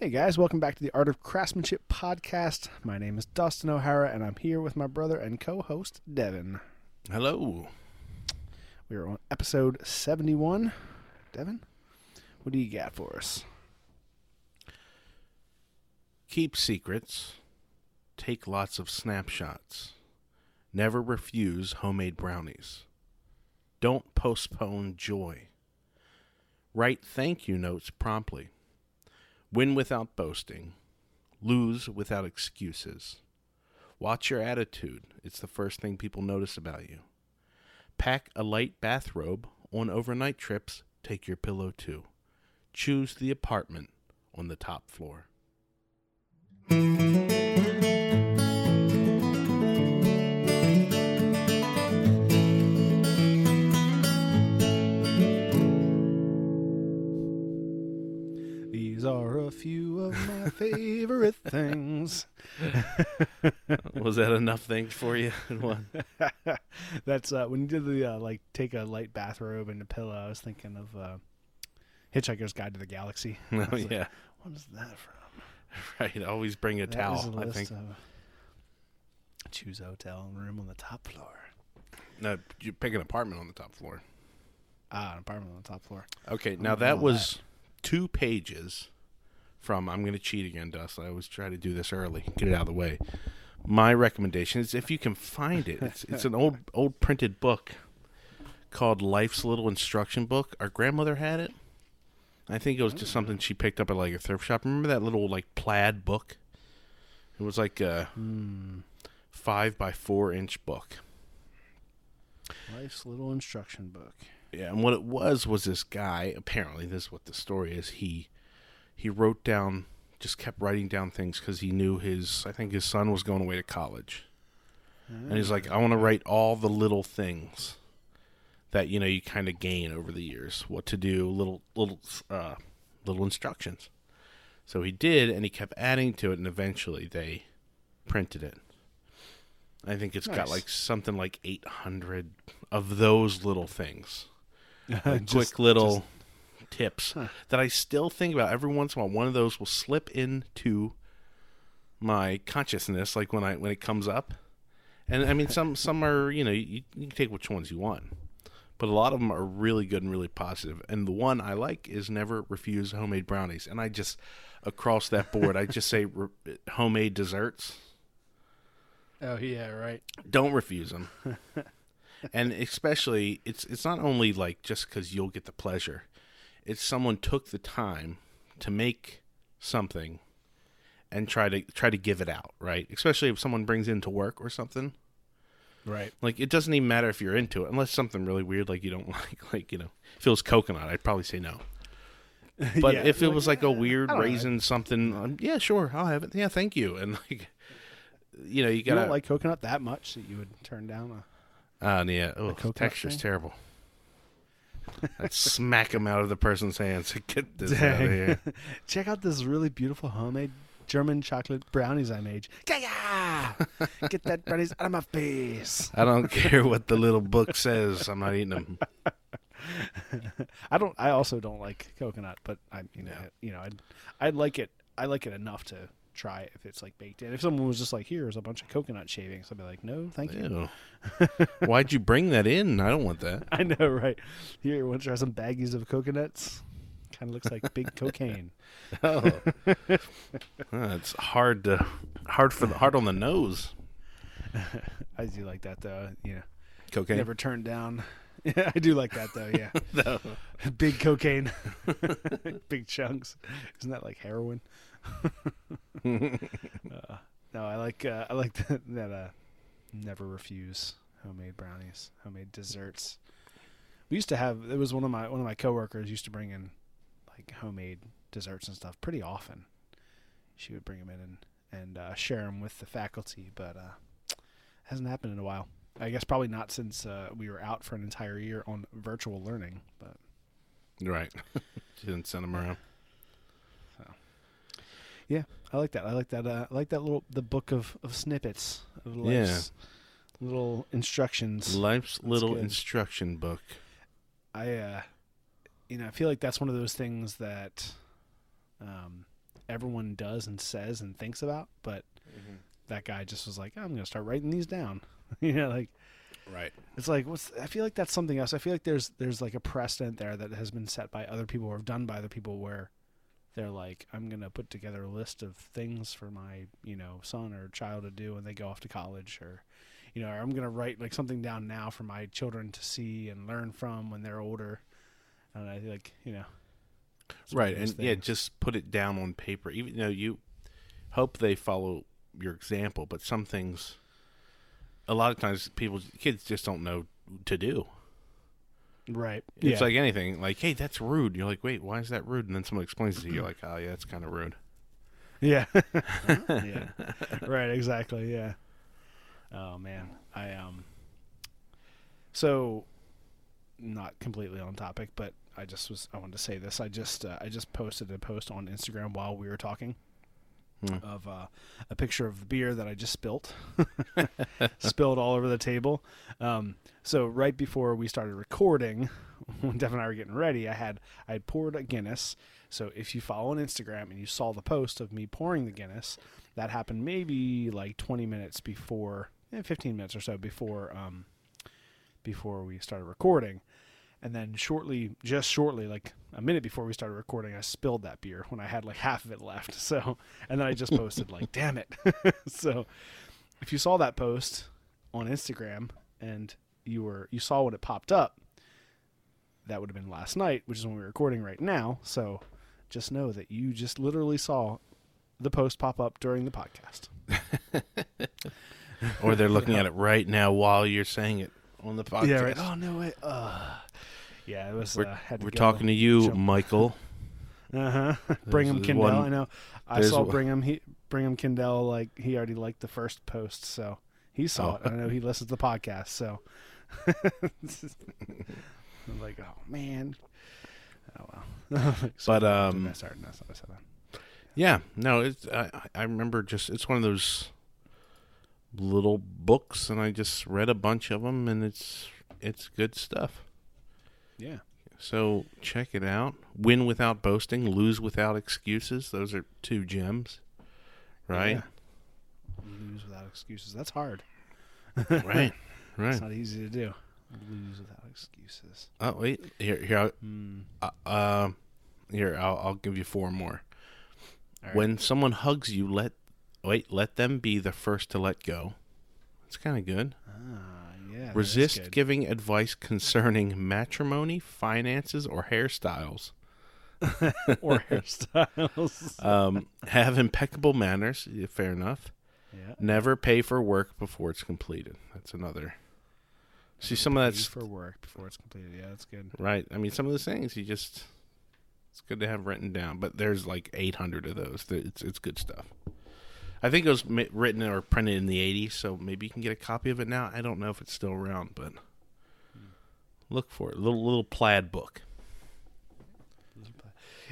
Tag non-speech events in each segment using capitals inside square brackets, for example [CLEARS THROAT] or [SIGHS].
Hey guys, welcome back to the Art of Craftsmanship podcast. My name is Dustin O'Hara, and I'm here with my brother and co-host Devon. Hello. We are on episode 71. Devon, what do you got for us? Keep secrets. Take lots of snapshots. Never refuse homemade brownies. Don't postpone joy. Write thank you notes promptly. Win without boasting. Lose without excuses. Watch your attitude. It's the first thing people notice about you. Pack a light bathrobe. On overnight trips, take your pillow too. Choose the apartment on the top floor. Few of my favorite things. [LAUGHS] Was that enough things for you? in one? [LAUGHS] That's uh, when you did the uh, like take a light bathrobe and a pillow. I was thinking of uh, Hitchhiker's Guide to the Galaxy. [LAUGHS] I oh was like, What is that from? right. Always bring a That towel. a I think. choose a hotel room on the top floor. No, you pick an apartment on the top floor. Ah, an apartment on the top floor. Okay, now that that. was two pages from. I'm going to cheat again, Dust. I always try to do this early, get it out of the way. My recommendation is if you can find it. It's it's an old old printed book called Life's Little Instruction Book. Our grandmother had it. I think it was just something she picked up at like a thrift shop. Remember that little like plaid book? It was like a five by four inch book. Life's little instruction book. Yeah, and what it was was this guy. Apparently, this is what the story is. He he wrote down, just kept writing down things because he knew his. I think his son was going away to college, and he's like, I want to write all the little things that you know you kind of gain over the years. What to do, little little uh, little instructions. So he did, and he kept adding to it, and eventually they printed it. I think it's got like something like 800 of those little things [LAUGHS] Just- quick little tips Huh. that I still think about. Every once in a while, one of those will slip into my consciousness, like when I when it comes up. And I mean, some some are you know you, you can take which ones you want, but a lot of them are really good and really positive. And the one I like is never refuse homemade brownies. And I just across that board, I just say [LAUGHS] re- homemade desserts. Oh yeah, right. Don't refuse them. [LAUGHS] and especially, it's it's not only like just because you'll get the pleasure. It's someone took the time to make something and try to try to give it out, right? Especially if someone brings in to work or something. Right. Like it doesn't even matter if you're into it, unless something really weird like you don't [LAUGHS] like, like you know, if it was coconut, I'd probably say no. [LAUGHS] But Yeah, if it like, was like a weird raisin something, um, yeah, sure, I'll have it. Yeah, thank you. And like, you know, you You gotta don't like coconut that much that you would turn down a Uh, yeah. Oh, texture's thing? terrible. I'd smack him out of the person's hands. Get this out of here. [LAUGHS] Check out this really beautiful homemade German chocolate brownies I made. Yeah, get that brownies out of my face. I don't care what the little book says. I'm not eating them. [LAUGHS] I don't. I also don't like coconut, but I, you know, Yeah. you know, I'd, I'd like it. I like it enough to try it if it's like baked in. If someone was just like, "Here's a bunch of coconut shavings," I'd be like, "No, thank you." [LAUGHS] Why'd you bring that in? I don't want that. I know, right? Here, you want to try some baggies of coconuts? Kind of looks like big [LAUGHS] cocaine. Oh, it's hard to hard for the hard on the nose. [LAUGHS] I do like that though. You know, Cocaine. never turned down. Yeah, I do like that though. Yeah, No. big cocaine, big chunks. Isn't that like heroin? [LAUGHS] uh, no, I like uh, I like [LAUGHS] that, that uh, never refuse homemade brownies, homemade desserts. We used to have. It was one of my one of my coworkers used to bring in like homemade desserts and stuff pretty often. She would bring them in and and uh, share them with the faculty, but uh, hasn't happened in a while. I guess probably not since uh, we were out for an entire year on virtual learning. But right. [LAUGHS] she didn't send them around. Yeah, I like that. I like that. Uh, I like that little the book of, of snippets of life's little instructions. Life's little good. instruction book. I, uh, you know, I feel like that's one of those things that, um, everyone does and says and thinks about, but Mm-hmm. that guy just was like, I'm gonna start writing these down. [LAUGHS] you know, like Right. it's like what's I feel like that's something else. I feel like there's there's like a precedent there that has been set by other people or done by other people where they're like, I'm gonna put together a list of things for my, you know, son or child to do when they go off to college or you know, or I'm gonna write like something down now for my children to see and learn from when they're older. And I like, you know. it's one of Right. And yeah, just put it down on paper. Even though you hope they follow your example, but some things, a lot of times, people, kids just don't know to do. Right. It's yeah. like anything. Like, hey, that's rude. You're like, wait, why is that rude? And then someone explains it to you. You're like, oh yeah, that's kind of rude. Yeah. [LAUGHS] yeah. Right, exactly, yeah. Oh man. I um so not completely on topic, but I just was I wanted to say this. I just uh, I just posted a post on Instagram while we were talking Hmm. of uh, a picture of beer that I just spilt, [LAUGHS] spilled all over the table. Um, so right before we started recording, [LAUGHS] when Dev and I were getting ready, I had I had poured a Guinness. So if you follow on Instagram and you saw the post of me pouring the Guinness, that happened maybe like 20 minutes before, eh, 15 minutes or so before um, before we started recording. And then shortly, just shortly, like a minute before we started recording, I spilled that beer when I had like half of it left. [LAUGHS] So, and then I just posted like, [LAUGHS] "Damn it!" [LAUGHS] so, if you saw that post on Instagram and you were you saw when it popped up, that would have been last night, which is when we're recording right now. So, just know that you just literally saw the post pop up during the podcast. Or they're looking at it right now while you're saying it on the podcast. Yeah, right. Oh no way. Uh, yeah, it was. We're, uh, had to we're go talking to you, jump. Michael. [LAUGHS] Uh huh. Brigham Kindle. one- I know. I saw one- Brigham. He Brigham Kindle. Like he already liked the first post, so he saw Oh. it. I know he listens to the podcast, so. [LAUGHS] I'm like, oh man. Oh well. [LAUGHS] But, um, I started. That's not what I said that. Yeah, no, it's I, I remember just it's one of those little books, and I just read a bunch of them, and it's it's good stuff. Yeah. So check it out. Win without boasting, lose without excuses. Those are two gems, right? Yeah. Lose without excuses. That's hard. right, [LAUGHS] Right. It's not easy to do. Lose without excuses. Oh wait, here, here, Hmm. uh, uh, here. I'll, I'll give you four more. Right. When someone hugs you, let wait, let them be the first to let go. It's kind of good. Ah, yeah. Resist giving advice concerning matrimony, finances, or hairstyles. [LAUGHS] or hairstyles. [LAUGHS] Um, have impeccable manners. yeah, Fair enough. yeah. Never pay for work before it's completed. That's another. See, some of Pay that's for work before it's completed. Yeah, that's good. right. I mean, some of those things you just. It's good to have written down, but there's like 800 of those. It's it's good stuff. I think it was written or printed in the 80s, so maybe you can get a copy of it now. I don't know if it's still around, but look for it. Little little plaid book.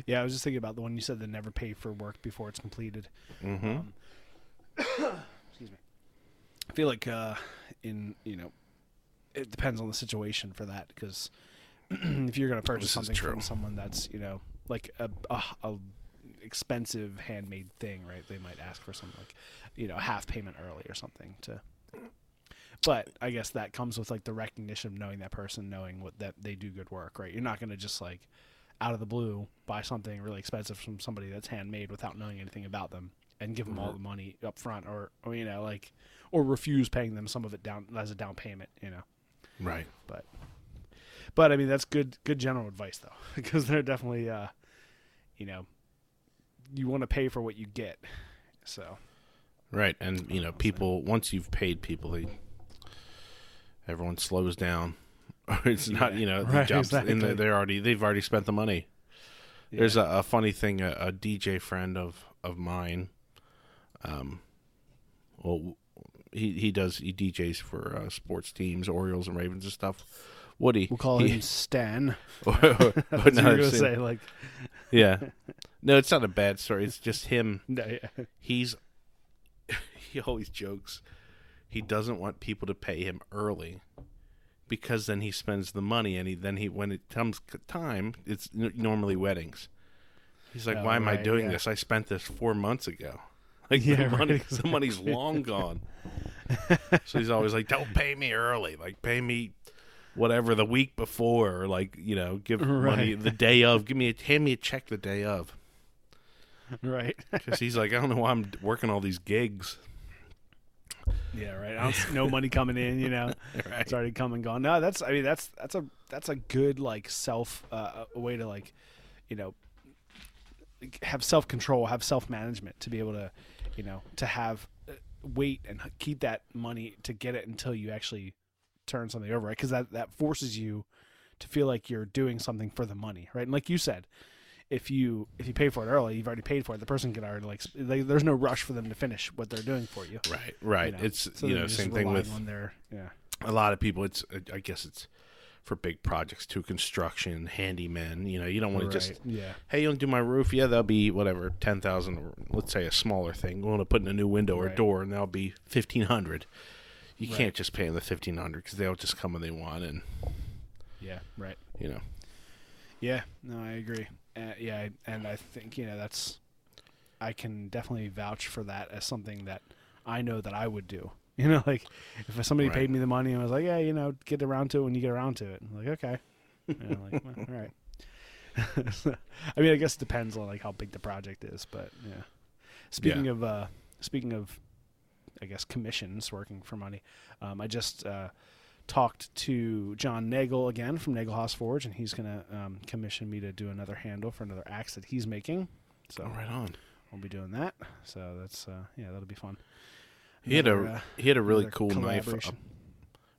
Yeah, I was just thinking about the one you said that never pay for work before it's completed. Mm-hmm. Um, [COUGHS] excuse me. I feel like uh, in you know, it depends on the situation for that because [CLEARS THROAT] if you're going to purchase something from someone that's you know like a, a, a expensive handmade thing, right? They might ask for something like you know half payment early or something to. But I guess that comes with like the recognition of knowing that person, knowing what that they do good work, right? You're not going to just like out of the blue buy something really expensive from somebody that's handmade without knowing anything about them and give them all the money up front or, or you know like or refuse paying them some of it down as a down payment you know Right. but but i mean that's good good general advice though [LAUGHS] because they're definitely uh you know you want to pay for what you get so Right, and you know, people once you've paid people, they everyone slows down. [LAUGHS] it's not Yeah, you know the right, jobs exactly. they're, they're already they've already spent the money. There's a, a funny thing. A, a DJ friend of of mine, um, well, he he does he DJs for uh, sports teams, Orioles and Ravens and stuff. Woody, we'll call he- him stan [LAUGHS] or- or [LAUGHS] not, you're gonna say like yeah. [LAUGHS] No, it's not a bad story. It's just him no, yeah. he's he always jokes he doesn't want people to pay him early because then he spends the money and he then he when it comes time it's n- normally weddings He's like, Oh, "Why am I doing yeah. this? I spent this four months ago. Like Yeah, the, money, right, the money's long gone." so he's always like, "Don't pay me early. Like pay me whatever the week before, or like you know, give [LAUGHS] money the day of. Give me a hand me a check the day of." right. [LAUGHS] Because he's like, "I don't know why I'm working all these gigs." Yeah, right. I don't see no money coming in, you know. [LAUGHS] Right. It's already come and gone. No, that's I mean that's that's a that's a good like self uh, a way to like, you know, have self control, have self management to be able to, you know, to have uh, wait and keep that money to get it until you actually turn something over, right? Because that that forces you to feel like you're doing something for the money, right? And like you said, if you if you pay for it early, you've already paid for it. The person can already like, like there's no rush for them to finish what they're doing for you. Right, right. you know? It's So you know same thing with on their yeah. a lot of people. It's I guess it's for big projects too, construction, handymen. You know, you don't want to just yeah. hey, you want to do my roof? Yeah, that'll be whatever ten thousand, or let's say a smaller thing. We want to put in a new window or Right. door, and that'll be fifteen hundred. You Right. can't just pay them the fifteen hundred because they'll just come when they want, and Yeah, right. you know, Yeah, no, I agree. Uh, yeah, I- and I think you know that's I can definitely vouch for that as something that I know that I would do. [LAUGHS] You know, like if somebody Right. paid me the money and was like, "Yeah, you know, get around to it when you get around to it," I'm like, "Okay," you know, like, [LAUGHS] well, all right. [LAUGHS] I mean, I guess it depends on like how big the project is, but yeah. Speaking of uh, speaking of, I guess commissions working for money, um, I just uh, talked to John Nagel again from Nagelhaus Forge, and he's gonna um, commission me to do another handle for another axe that he's making. So oh, right on. we'll be doing that. So that's uh, yeah, that'll be fun. He had a uh, he had a really cool knife, up,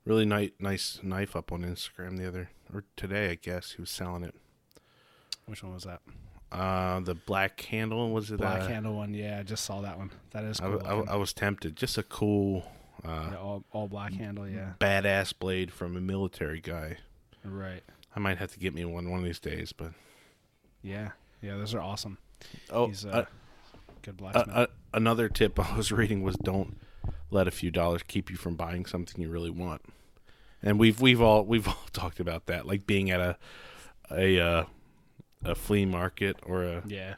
really nice nice knife up on Instagram the other or today, I guess. He was selling it. Which one was that? Uh, the black handle was it? Black uh, handle one. Yeah, I just saw that one. That is I, cool. I- looking. I was tempted. Just a cool, uh, Yeah, all all black handle. Yeah, badass blade from a military guy. right. I might have to get me one one of these days, but Yeah, yeah, those are awesome. oh, He's uh, uh, good uh, blacksmith. uh, another tip [LAUGHS] I was reading was don't let a few dollars keep you from buying something you really want. And we've we've all we've [LAUGHS] all talked about that, like being at a a uh, a flea market or a yeah,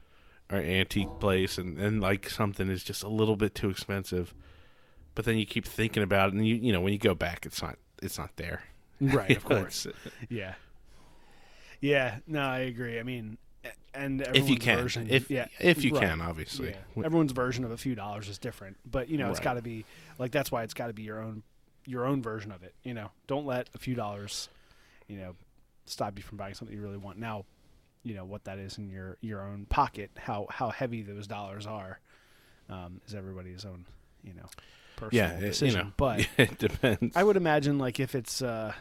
or antique place, and and like something is just a little bit too expensive, but then you keep thinking about it, and you you know when you go back, it's not it's not there. right. Of [LAUGHS] course. Yeah. Yeah. No, I agree. I mean, and if you can, version, if yeah, if you right. can, obviously. Yeah. Everyone's version of a few dollars is different, but you know, it's Right. got to be like that's why it's got to be your own your own version of it. You know, don't let a few dollars, you know, stop you from buying something you really want. Now, you know what that is in your your own pocket. How how heavy those dollars are um, is everybody's own, you know, personal yeah, it- decision. you know, but [LAUGHS] it depends. I would imagine like if it's uh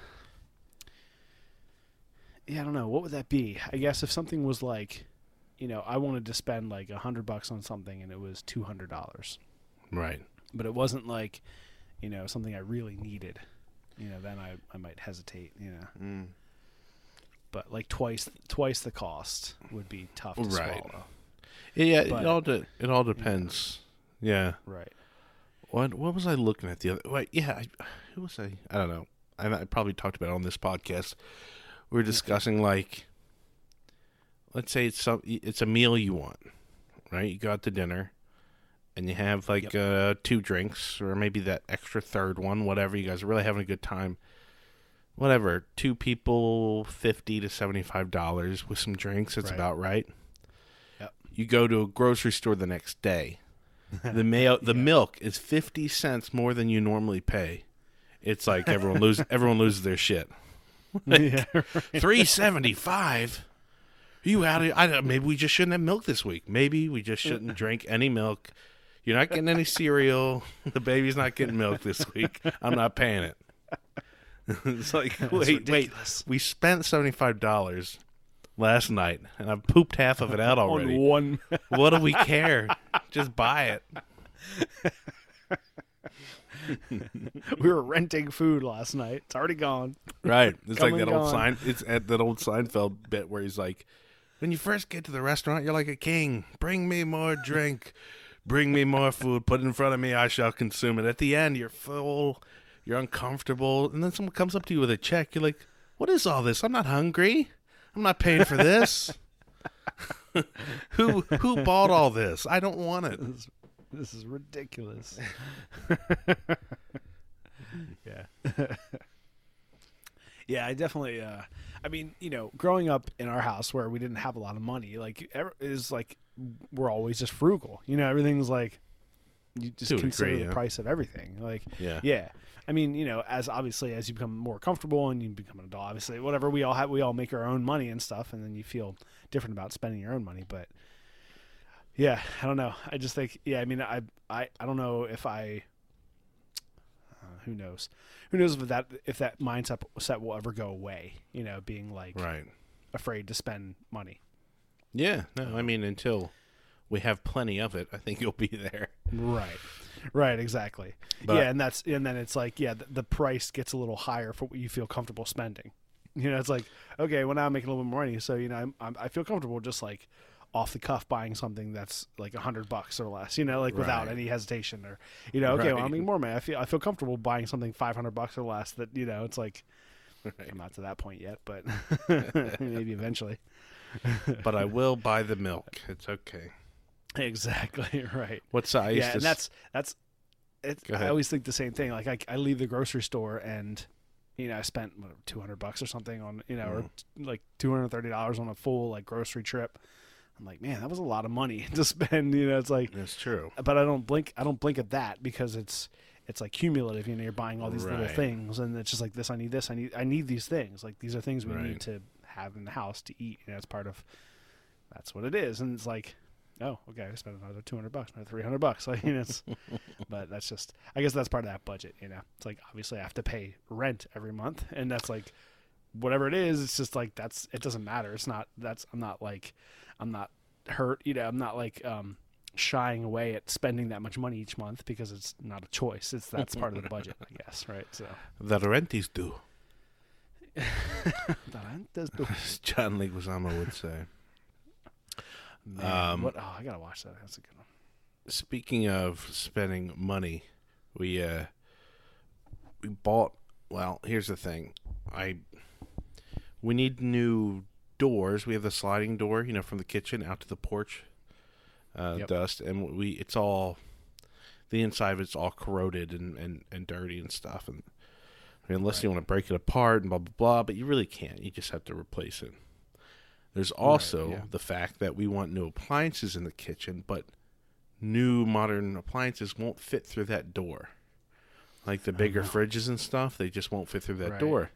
yeah, I don't know, what would that be? I guess if something was like you know, I wanted to spend like a hundred bucks on something and it was two hundred dollars. right. But it wasn't like, you know, something I really needed. You know, then I, I might hesitate, you know. Mm. But like twice twice the cost would be tough to Right. swallow. Yeah, But- it all de- it all depends. Yeah. Right. What what was I looking at the other? Wait, yeah. I, who was I? I don't know. I, I probably talked about it on this podcast. We are discussing like, let's say it's some it's a meal you want, right? You go out to dinner, and you have like uh, two drinks or maybe that extra third one, whatever. You guys are really having a good time. Whatever, two people, fifty to seventy-five dollars with some drinks. It's Right. about right. Yep. You go to a grocery store the next day. The [LAUGHS] mayo, the Yeah. milk is fifty cents more than you normally pay. It's like everyone loses [LAUGHS] everyone loses their shit. yeah. [LAUGHS] Three seventy five. You out of? I maybe we just shouldn't have milk this week. Maybe we just shouldn't drink any milk. You're not getting any cereal. The baby's not getting milk this week. I'm not paying it. [LAUGHS] it's like wait, wait. We spent seventy five dollars last night, and I've pooped half of it out [LAUGHS] already. On one [LAUGHS] What do we care? Just buy it. we were renting food last night. It's already gone. Right. It's Come like that old sign. It's at that old Seinfeld bit where he's like, "When you first get to the restaurant, you're like a king. Bring me more drink. Bring me more food. Put it in front of me. I shall consume it. At the end, you're full. You're uncomfortable, and then someone comes up to you with a check. You're like, "What is all this? I'm not hungry. I'm not paying for this." [LAUGHS] who who bought all this? I don't want it. This, this is ridiculous. [LAUGHS] yeah. [LAUGHS] yeah, I definitely uh I mean, you know, growing up in our house where we didn't have a lot of money, like ev- is like we're always just frugal. You know, everything's like you just To consider degree, the yeah. price of everything. Like Yeah. yeah. I mean, you know, as obviously as you become more comfortable and you become an adult, obviously, whatever we all have, we all make our own money and stuff, and then you feel different about spending your own money. But yeah, I don't know. I just think, yeah, I mean, I, I, I don't know if I, uh, who knows, who knows if that if that mindset set will ever go away. You know, being like Right. afraid to spend money. Yeah. No, I mean until we have plenty of it, I think you'll be there. Right. Right, exactly. But- yeah, and that's and then it's like yeah, the, the price gets a little higher for what you feel comfortable spending. You know, it's like okay, well now I'm making a little bit more money, so you know I'm, I'm I feel comfortable just like off the cuff buying something that's like a hundred bucks or less. You know, like without any hesitation or you know okay, well I'm making more money. I feel I feel comfortable buying something five hundred bucks or less. That you know it's like Right. I'm not to that point yet, but [LAUGHS] maybe eventually. But I will buy the milk. It's okay. [LAUGHS] Exactly right. What size? Yeah, and that's that's. It, I always think the same thing. Like I, I leave the grocery store and, you know, I spent two hundred bucks or something on, you know, or Mm. t- like two hundred thirty dollars on a full like grocery trip. I'm like, man, that was a lot of money [LAUGHS] to spend. You know, it's like, It's true. but I don't blink. I don't blink at that because it's it's like cumulative. You know, you're buying all these little things, and it's just like this. I need this. I need. I need these things. Like these are things we Right. need to have in the house to eat. You know, it's part of. That's what it is, and it's like, oh, okay, I spent another two hundred bucks, another three hundred bucks. [LAUGHS] Like, you know, it's, [LAUGHS] but that's just. I guess that's part of that budget. You know, it's like obviously I have to pay rent every month, [LAUGHS] and that's like, whatever it is. It's just like that's. It doesn't matter. It's not. That's. I'm not like. I'm not hurt. You know, I'm not like. um shying away at spending that much money each month because it's not a choice. It's that's part of the budget, I guess, right? So The rent is due, Does do- as John Leguizamo would say. Man, Um, what? Oh, I gotta watch that. That's a good one. Speaking of spending money, we uh we bought well, here's the thing. I we need new doors. We have the sliding door, you know, from the kitchen out to the porch. Uh Yep. dust and we it's all the inside of it's all corroded and, and, and dirty and stuff and I mean, unless you want to break it apart and blah blah blah, but you really can't. You just have to replace it. There's also yeah. the fact that we want new appliances in the kitchen, but new modern appliances won't fit through that door. Like the bigger uh-huh. fridges and stuff, they just won't fit through that Right. door.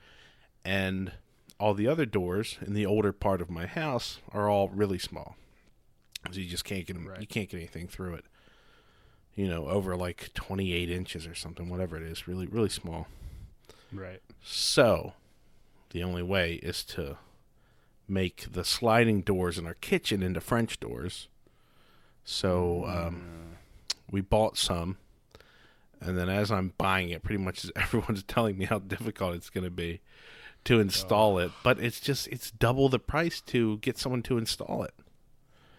And all the other doors in the older part of my house are all really small. So you just can't get 'em- Right. you can't get anything through it. You know, over like 28 inches or something, whatever it is, really really small. Right. So, the only way is to make the sliding doors in our kitchen into French doors. So, um, we bought some, and then as I'm buying it, pretty much [LAUGHS] everyone's telling me how difficult it's going to be to install it. But it's just it's double the price to get someone to install it.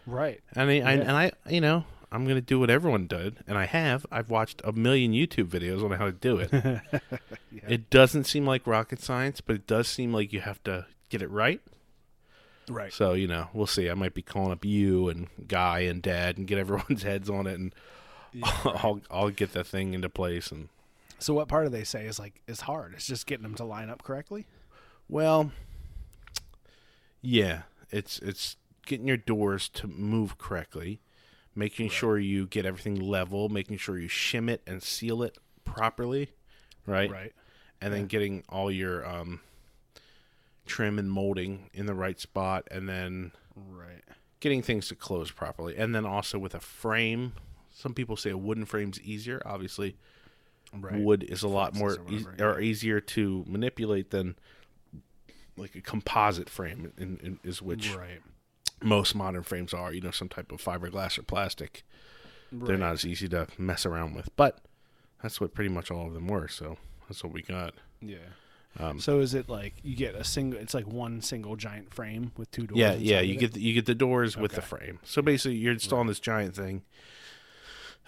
Right. And I, I and I, you know, I'm going to do what everyone did, and I have. I've watched a million YouTube videos on how to do it. Yeah. [LAUGHS] It doesn't seem like rocket science, but it does seem like you have to get it right. Right. So, you know, we'll see. I might be calling up you and Guy and Dad and get [LAUGHS] everyone's heads on it and [LAUGHS] I'll I'll get that thing into place and So what part of they say is like is hard? It's just getting them to line up correctly. well yeah, it's it's getting your doors to move correctly, making Right. sure you get everything level, making sure you shim it and seal it properly, right? Right. and then getting all your um, trim and molding in the right spot, and then Right. getting things to close properly, and then also with a frame. Some people say a wooden frame's easier. Obviously, Right. wood is a lot more or whatever, or easier to manipulate than like a composite frame, in, in, is which Right. most modern frames are. You know, some type of fiberglass or plastic. They're not as easy to mess around with, but that's what pretty much all of them were. So that's what we got. Yeah. Um, So is it like you get a single? It's like one single giant frame with two doors. Yeah, yeah. You get the, you get the doors with the frame. So basically, you're installing this giant thing.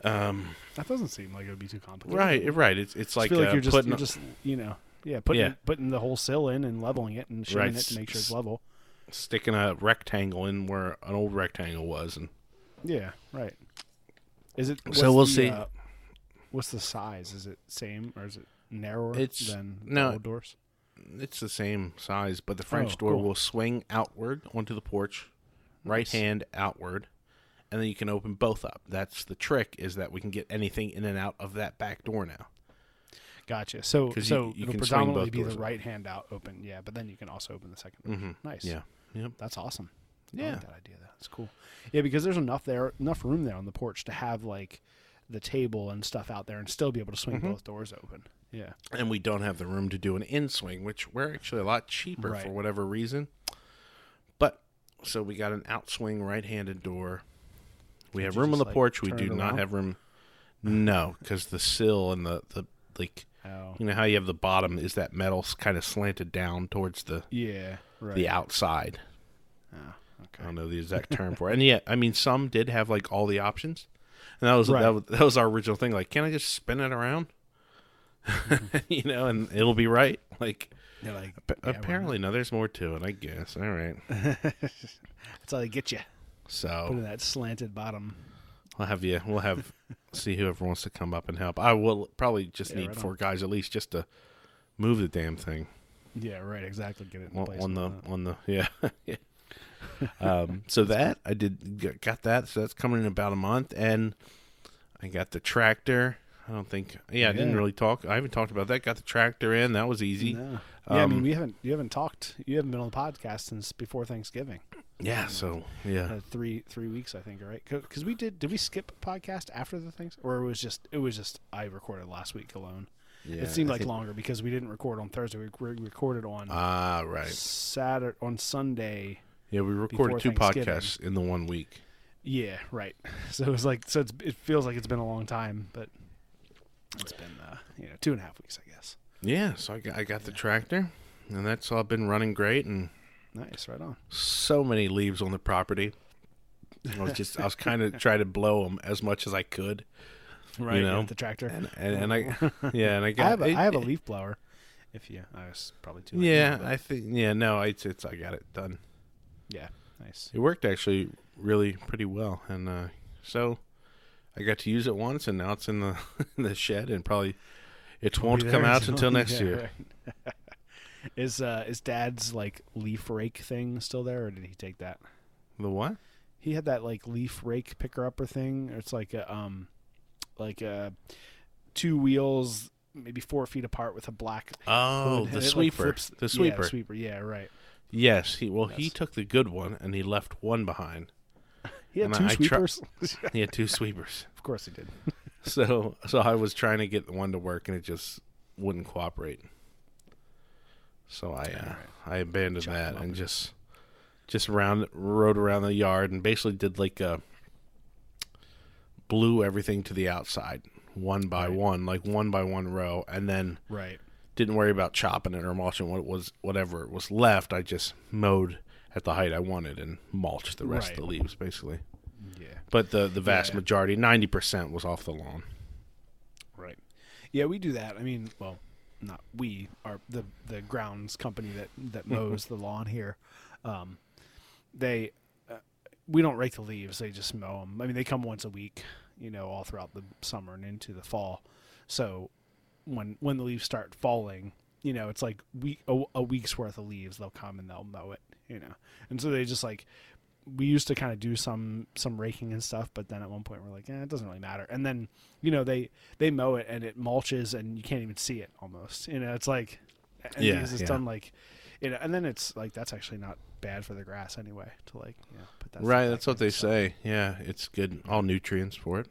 Um, That doesn't seem like it would be too complicated. right, right. It's it's like feel like uh, you're just putting you're just you know yeah putting Yeah. putting the whole sill in and leveling it and shimming Right, it to make sure it's level. sticking a rectangle in where an old rectangle was, and Yeah, right. Is it? So we'll the, see. uh, what's the size? Is it same or is it narrower It's- than the no, old doors? it's the same size, but the French Oh, door cool. will swing outward onto the porch, right Nice. hand outward, and then you can open both up. That's the trick is that we can get anything in and out of that back door now. Gotcha. So 'Cause you- so you it'll can swing predominantly be the right hand out open. Yeah, but then you can also open the second. door. Mm-hmm. Nice. Yeah. Yep. That's awesome. I Yeah. like that idea. Though. That's cool. Yeah, because there's enough there, enough room there on the porch to have like the table and stuff out there, and still be able to swing Mhm. both doors open. Yeah. And we don't have the room to do an in swing, which we're actually a lot cheaper Right. for whatever reason. But so we got an outswing right-handed door. We have room on the like, porch. We do not have room. No, because the sill and the the like Oh. you know how you have the bottom is that metal kind of slanted down towards the Yeah. Right. the outside. Oh, I don't know the exact term for it. And yeah, I mean some did have like all the options. And that was Right. that was that was our original thing. Like, can I just spin it around? [LAUGHS] you know, and it'll be right. Like You're like, ap- yeah, apparently no, there's more to it, I guess. All right. [LAUGHS] That's how they get you. Put So in that slanted bottom. we'll have you we'll have [LAUGHS] see whoever wants to come up and help. I will probably just Yeah, need right on. four guys at least just to move the damn thing. Yeah. Right. Exactly. Get it in on, place. on the whatnot. on the yeah. yeah. um, so that I did g- got that. So that's coming in about a month, and I got the tractor. I don't think. Yeah, I didn't really talk. I haven't talked about that. Got the tractor in. That was easy. No. Yeah, I mean, Um, we haven't you haven't talked. You haven't been on the podcast since before Thanksgiving. Yeah. So yeah. Uh, three three weeks, I think, right? Because we did. Did we skip a podcast after the things, or it was just it was just I recorded last week alone. yeah it seemed I like think- longer because we didn't record on Thursday. We recorded on Ah, right. Saturday on Sunday. Yeah, we recorded two podcasts in the one week. Yeah, right. [LAUGHS] So it was like so it's, it feels like it's been a long time, but it's been uh, you know two and a half weeks, I guess. Yeah. So I got I got the tractor, and that's all been running great, and Nice, right on. so many leaves on the property. I was just I was kind of [LAUGHS] trying to blow them as much as I could. Right, know, with the tractor. and and, and I [LAUGHS] yeah, and I I got have a, it- I have a leaf blower. If you, I was probably too. yeah, now, I think yeah, no, it's it's I got it done. yeah, nice. It worked actually really pretty well, and uh, so I got to use it once, and now it's in the [LAUGHS] in the shed, and probably it Won't won't come out until next yeah, year. right. [LAUGHS] is uh is Dad's like leaf rake thing still there, or did he take that? The what? He had that like leaf rake picker upper thing. It's like a um, like a two wheels, maybe four feet apart with a black. Oh, the like, sweeper. flips- the Yeah, sweeper. sweeper. Yeah, right. Yes, he well he took the good one and he left one behind. He had And two I- I sweepers. [LAUGHS] He had two sweepers. [LAUGHS] of course he did. [LAUGHS] So so I was trying to get the one to work and it just wouldn't cooperate. So I uh, Alright. I abandoned Chop that and just just around rode around the yard and basically did like a blew everything to the outside one by Right. one, like one by one row, and then Right. didn't worry about chopping it or mulching what was whatever was left. I just mowed at the height I wanted and mulched the rest of the leaves basically. Yeah. But the the vast Yeah. majority, ninety percent, was off the lawn. Right. Yeah, we do that. I mean, well, not we are the the grounds company that that [LAUGHS] mows the lawn here. Um, they uh, we don't rake the leaves; they just mow them. I mean, they come once a week, you know, all throughout the summer and into the fall. So when when the leaves start falling, you know, it's like week a, a week's worth of leaves. They'll come and they'll mow it, you know, and so they just like we used to kind of do some some raking and stuff, but then at one point we're like, eh, it doesn't really matter. And then you know they they mow it and it mulches and you can't even see it almost. You know, it's like and Yeah, it's yeah. done like you know, and then it's like that's actually not bad for the grass anyway to like you know put that right, that's what they so- say. Yeah, it's good. All nutrients for it.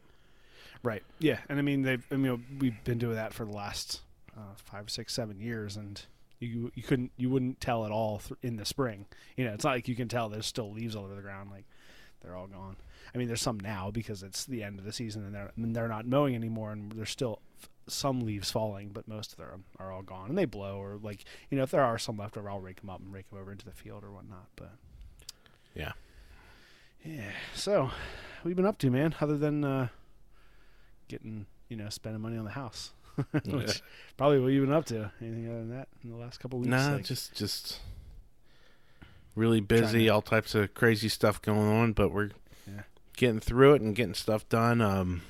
Right. Yeah, and I mean they've I mean we've been doing that for the last uh, five, six, seven years, and you you couldn't you wouldn't tell at all th- in the spring. You know, it's not like you can tell there's still leaves all over the ground. Like they're all gone. I mean, there's some now because it's the end of the season and they're and they're not mowing anymore, and there's still f- some leaves falling, but most of them are all gone, and they blow or like you know if there are some left over, I'll rake them up and rake them over into the field or whatnot. But Yeah. yeah. So, what have you been up to, man? Other than uh, getting, you know, spending money on the house. [LAUGHS] Which probably what you've been up to. Anything other than that in the last couple weeks? Nah, Like- just just really busy, all types of crazy stuff going on, but we're Yeah. getting through it and getting stuff done. Um,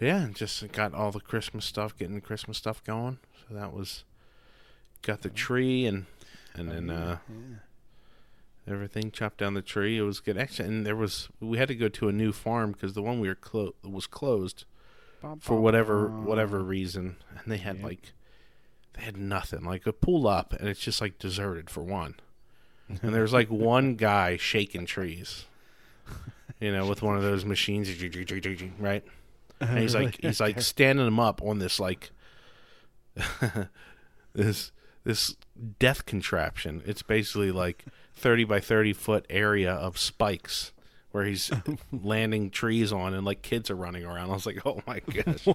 yeah, just got all the Christmas stuff, getting the Christmas stuff going. So that was got the tree and and then uh, yeah. everything chopped down the tree. It was good. Actually, and there was we had to go to a new farm because the one we were clo- was closed for whatever whatever reason, and they had Yep. like they had nothing. Like a pull up, and it's just like deserted for one. And there's like [LAUGHS] one guy shaking trees, you know, with one of those machines, [LAUGHS] right? And he's like he's like [LAUGHS] standing them up on this like this this death contraption. It's basically like thirty by thirty foot area of spikes where he's [LAUGHS] landing trees on and like kids are running around. I was like, [LAUGHS] oh my gosh.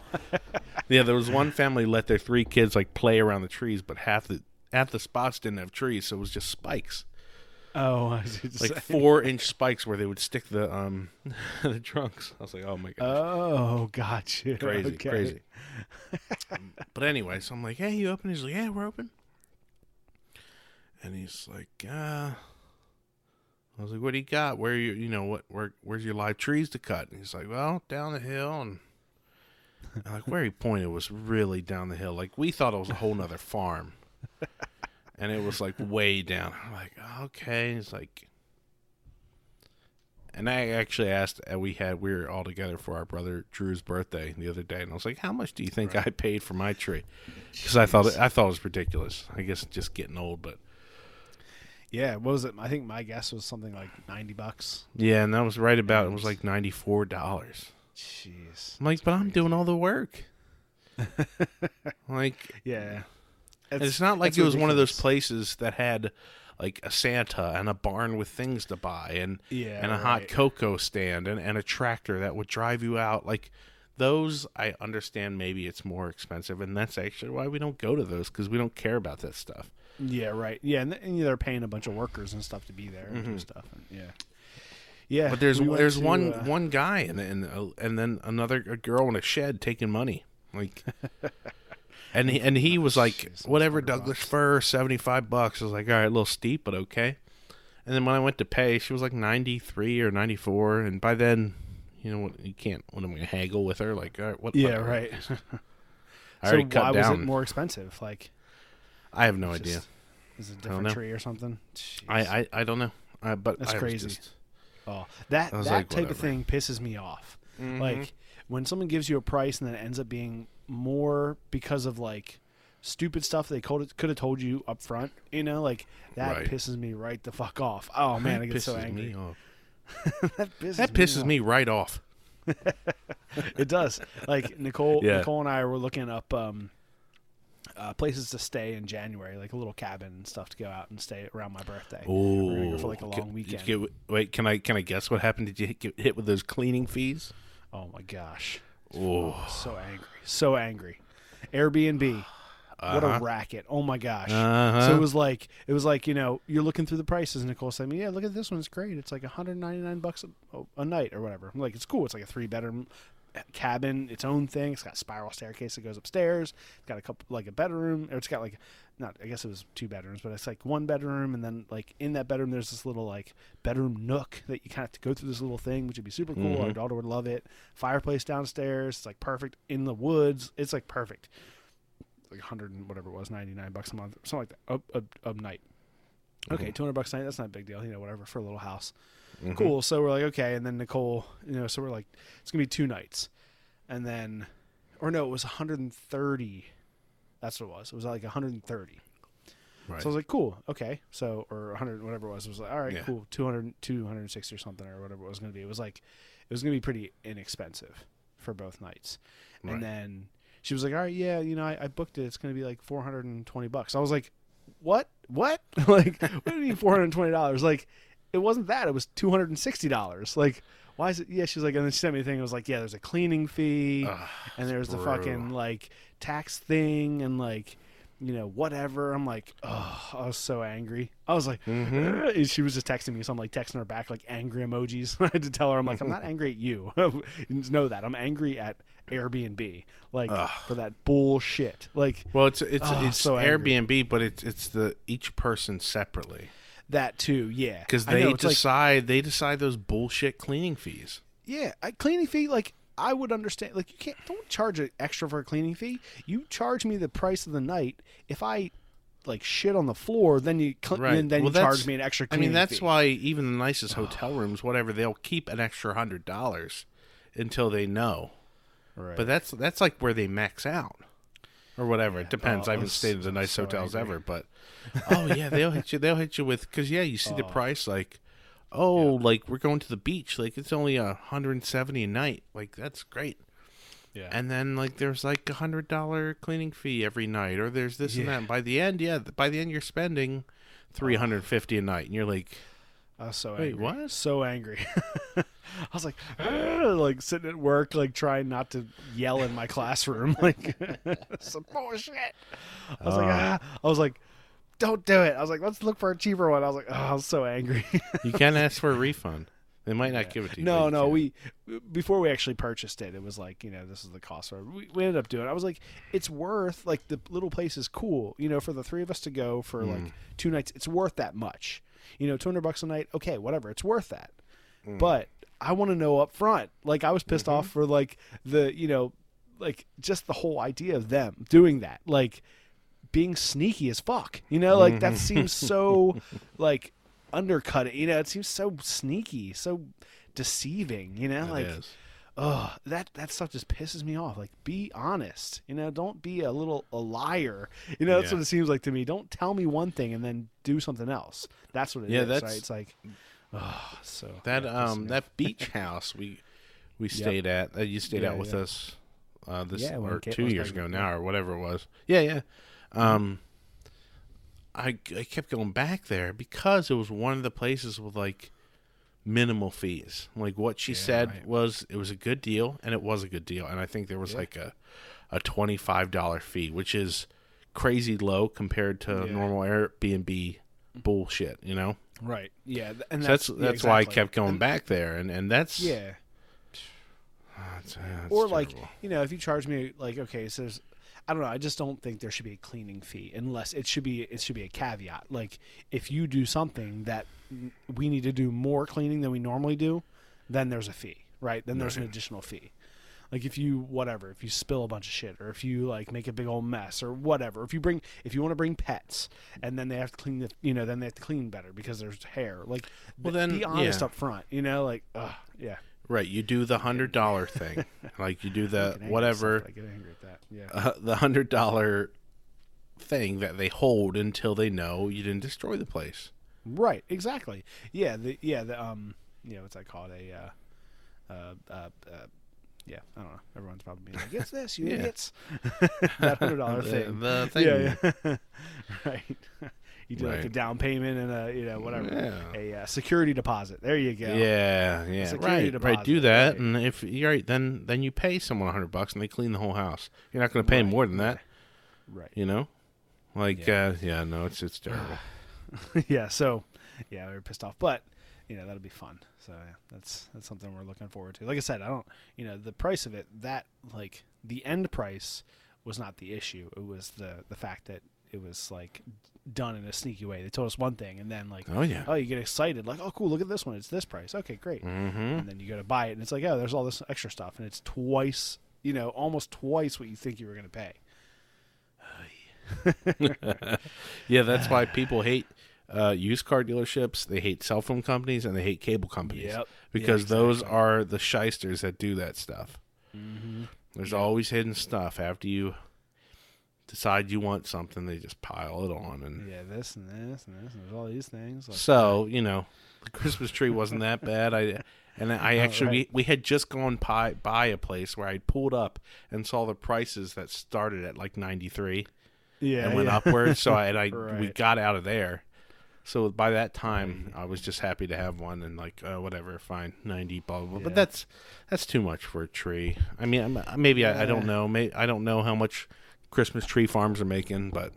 yeah, there was one family let their three kids like play around the trees, but half the half the spots didn't have trees, so it was just spikes, Oh, I see like four inch spikes where they would stick the um [LAUGHS] the trunks. I was like, oh my gosh. Oh, gotcha. crazy, Okay. crazy. but anyway, so I'm like, "Hey, you open?" He's like, "Yeah, we're open." And he's like, "Uh." I was like, "What do you got? Where you, you know, what, where, where's your live trees to cut?" And he's like, "Well, down the hill." And I'm like, where he pointed was really down the hill. Like we thought it was a whole nother farm, and it was like way down. I'm like, okay. He's like, and I actually asked, we had, we were all together for our brother Drew's birthday the other day, and I was like, how much do you think I paid for my tree? Because I thought, it, I thought it was ridiculous. I guess just getting old, but Yeah, what was it? I think my guess was something like 90 bucks. yeah, and that was right about, it was like $94. Jeez. I'm like, but I'm doing all the work. [LAUGHS] like, Yeah. And it's not like it was one of those places that had like a Santa and a barn with things to buy and Yeah, and a hot cocoa stand and, and a tractor that would drive you out. Like those, I understand maybe it's more expensive, and that's actually why we don't go to those because we don't care about that stuff. Yeah, right. Yeah, and, and they're paying a bunch of workers and stuff to be there and do stuff. And, yeah. Yeah. Mm-hmm. But there's we there's to, one uh, one guy and and uh, and then another a girl in a shed taking money like. [LAUGHS] And he, and he was like, whatever, Douglas bucks. fir, seventy five bucks. I was like, all right, a little steep, but okay. And then when I went to pay, she was like ninety three or ninety four, and by then, you know, what you can't. What am I gonna haggle with her? Like, all right, what? Yeah, what- [LAUGHS] right. I [LAUGHS] so already why cut was it more expensive? Like, I have no just- idea. is it a different tree or something? I, I I don't know. I, but That's I crazy. just- Oh, that that like, type of thing pisses me off. Mhm. Like when someone gives you a price and then it ends up being more because of like stupid stuff they could could have told you up front. You know, like that Right. pisses me right the fuck off. Oh man, I get so angry. me off. [LAUGHS] that pisses, That pisses off. me right off. [LAUGHS] It does. Like [LAUGHS] Nicole, Yeah. Nicole and I were looking up um, uh, places to stay in January, like a little cabin and stuff to go out and stay around my birthday. Oh, go for like a long weekend. get- wait, can I can I guess what happened? Did you get hit with those cleaning fees? Oh my gosh, Oh, so angry, so angry. Airbnb, [SIGHS] what a Uh-huh. racket! Oh my gosh. Uh-huh. So it was like it was like you know you're looking through the prices. and Nicole said, "Yeah, look at this one. It's great. It's like 199 bucks a, a night or whatever." I'm like, "It's cool. It's like a three bedroom cabin, its own thing. It's got a spiral staircase that goes upstairs. It's got a couple like a bedroom, or it's got like not I guess it was two bedrooms, but it's like one bedroom, and then like in that bedroom there's this little like bedroom nook that you kind of have to go through this little thing, which would be super cool. Our Mhm. daughter would love it. Fireplace downstairs. It's like perfect in the woods. It's like perfect. Like 100 and whatever it was, 99 bucks a month, something like that, a, a, a night. Okay, Mhm. 200 bucks a night. That's not a big deal, you know, whatever for a little house Mhm. cool. So we're like, okay. And then Nicole, you know, so we're like, it's gonna be two nights, and then, or no, it was 130. That's what it was. It was like 130. Right. So I was like, cool, okay. So or 100, whatever it was. It was like, all right, Yeah. cool, 200, 260 or something or whatever it was gonna be. It was like, it was gonna be pretty inexpensive for both nights. Right. And then she was like, all right, yeah, you know, I, I booked it. It's gonna be like 420 bucks. I was like, what? What? [LAUGHS] like, what do you mean 420 dollars? Like, it wasn't that. It was 260 dollars. Like, why is it? Yeah, she's like, and then she sent me a thing. It was like, yeah, there's a cleaning fee, Ugh, and there's the brutal. fucking like tax thing, and like, you know, whatever. I'm like, oh, I was so angry. I was like, Mhm. and she was just texting me, so I'm like texting her back like angry emojis. [LAUGHS] I had to tell her, I'm like, I'm not [LAUGHS] angry at you. [LAUGHS] know that I'm angry at Airbnb, like Ugh. for that bullshit. Like Well, it's it's Oh, it's so angry. Airbnb, but it's it's the each person separately. That too. Yeah, because they know, it's like- decide they decide those bullshit cleaning fees. Yeah, a cleaning fee, like I would understand. Like you can't don't charge an extra for a cleaning fee. You charge me the price of the night. If I like shit on the floor, then you cl- Right. then, then Well, you charge me an extra. I mean, that's fee. why even the nicest hotel rooms, whatever, they'll keep an extra hundred dollars until they know. Right. But that's that's like where they max out, or whatever. It depends. Oh, I haven't I'm stayed in the nice so hotels angry. ever, but [LAUGHS] oh yeah, they'll hit you. They'll hit you with because yeah, you see the Oh. price like. Oh, like we're going to the beach. Like it's only a hundred and seventy a night. Like that's great. yeah. And then like there's like a hundred dollar cleaning fee every night, or there's this and that. And by the end, yeah, by the end you're spending three hundred fifty a night, and you're like, I was so Wait, angry. what? So angry. [LAUGHS] I was like, like sitting at work, like trying not to yell in my classroom, [LAUGHS] like [LAUGHS] some bullshit. I was like, Oh. ah. I was like, don't do it. I was like, let's look for a cheaper one. I was like, oh, I was so angry. you can't ask for a refund. They might not give it to you. no, you no, we before we actually purchased it, it was like you know this is the cost. We, we ended up doing. it. I was like, it's worth like the little place is cool. You know, for the three of us to go for Mm. like two nights, it's worth that much. You know, two hundred bucks a night. Okay, whatever, it's worth that. Mm. But I want to know up front. Like I was pissed Mm-hmm. off for like the you know, like just the whole idea of them doing that. Like being sneaky as fuck. You know, like Mm-hmm. that seems so [LAUGHS] like undercut. You know, it seems so sneaky, so deceiving. You know, It like is. Oh that that stuff just pisses me off. Like be honest. You know, don't be a little a liar. You know, that's Yeah. what it seems like to me. Don't tell me one thing and then do something else. That's what it is. Yeah, right? that's- It's like oh, so that um that beach house we we stayed at that you stayed Yeah, out with us uh this or two years ago now or whatever it was yeah yeah um I, I kept going back there because it was one of the places with like minimal fees like what she Yeah, said right. was it was a good deal and it was a good deal and i think there was Yeah. like a a $25 fee which is crazy low compared to Yeah. normal airbnb bullshit you know Right. Yeah. And so that's that's that's, yeah, why I kept going back there, and and that's Yeah. that's- [SIGHS] that's or like you know, if you charge me like okay, so there's, I don't know. I just don't think there should be a cleaning fee unless it should be it should be a caveat. Like if you do something that we need to do more cleaning than we normally do, then there's a fee, right? Then there's an additional fee. Like if you whatever, if you spill a bunch of shit, or if you like make a big old mess, or whatever. If you bring, if you want to bring pets, and then they have to clean the, you know, then they have to clean better because there's hair. Like, Well, then, be honest yeah. up front. You know, like, ugh, yeah. Right, you do the hundred dollar thing, [LAUGHS] like you do the at whatever. I get angry at that. Yeah. uh, the hundred dollar thing that they hold until they know you didn't destroy the place. Right, exactly. Yeah, the yeah the um you know what's that called a uh, uh, uh, uh yeah I don't know everyone's probably being like it's this you [LAUGHS] Yeah. idiots [LAUGHS] that hundred dollar The- thing the thing. yeah yeah right you do like a down payment and a you know whatever Yeah. a uh, security deposit there you go Yeah, yeah, right, right. Do that, right. and if you're right, then then you pay someone hundred bucks and they clean the whole house. You're not going to pay Right, more than that, right you know. Like, Yeah. uh, yeah, no, it's it's terrible. [SIGHS] yeah so yeah we were pissed off but you know that'll be fun so yeah that's that's something we're looking forward to like i said i don't you know the price of it that like the end price was not the issue it was the the fact that it was like done in a sneaky way they told us one thing and then like oh yeah. oh you get excited like oh cool look at this one it's this price okay great Mm-hmm. and then you go to buy it and it's like oh there's all this extra stuff and it's twice you know almost twice what you think you were going to pay [LAUGHS] Yeah, that's why people hate uh, used car dealerships. They hate cell phone companies and they hate cable companies Yep. because Yeah, those are the shysters that do that stuff. mm-hmm. There's always hidden stuff after you decide you want something. They just pile it on, and yeah this and this and this and all these things like, so you know, the Christmas tree wasn't that bad. I and I [LAUGHS] actually right. we, we had just gone by, by a place where I pulled up and saw the prices that started at like ninety three. yeah and went yeah. upward. So I, and I [LAUGHS] we got out of there. So by that time, I was just happy to have one and like uh, whatever, fine, ninety, blah blah. blah. Yeah. But that's that's too much for a tree. I mean, I'm- maybe I, I don't know. May, I don't know how much Christmas tree farms are making, but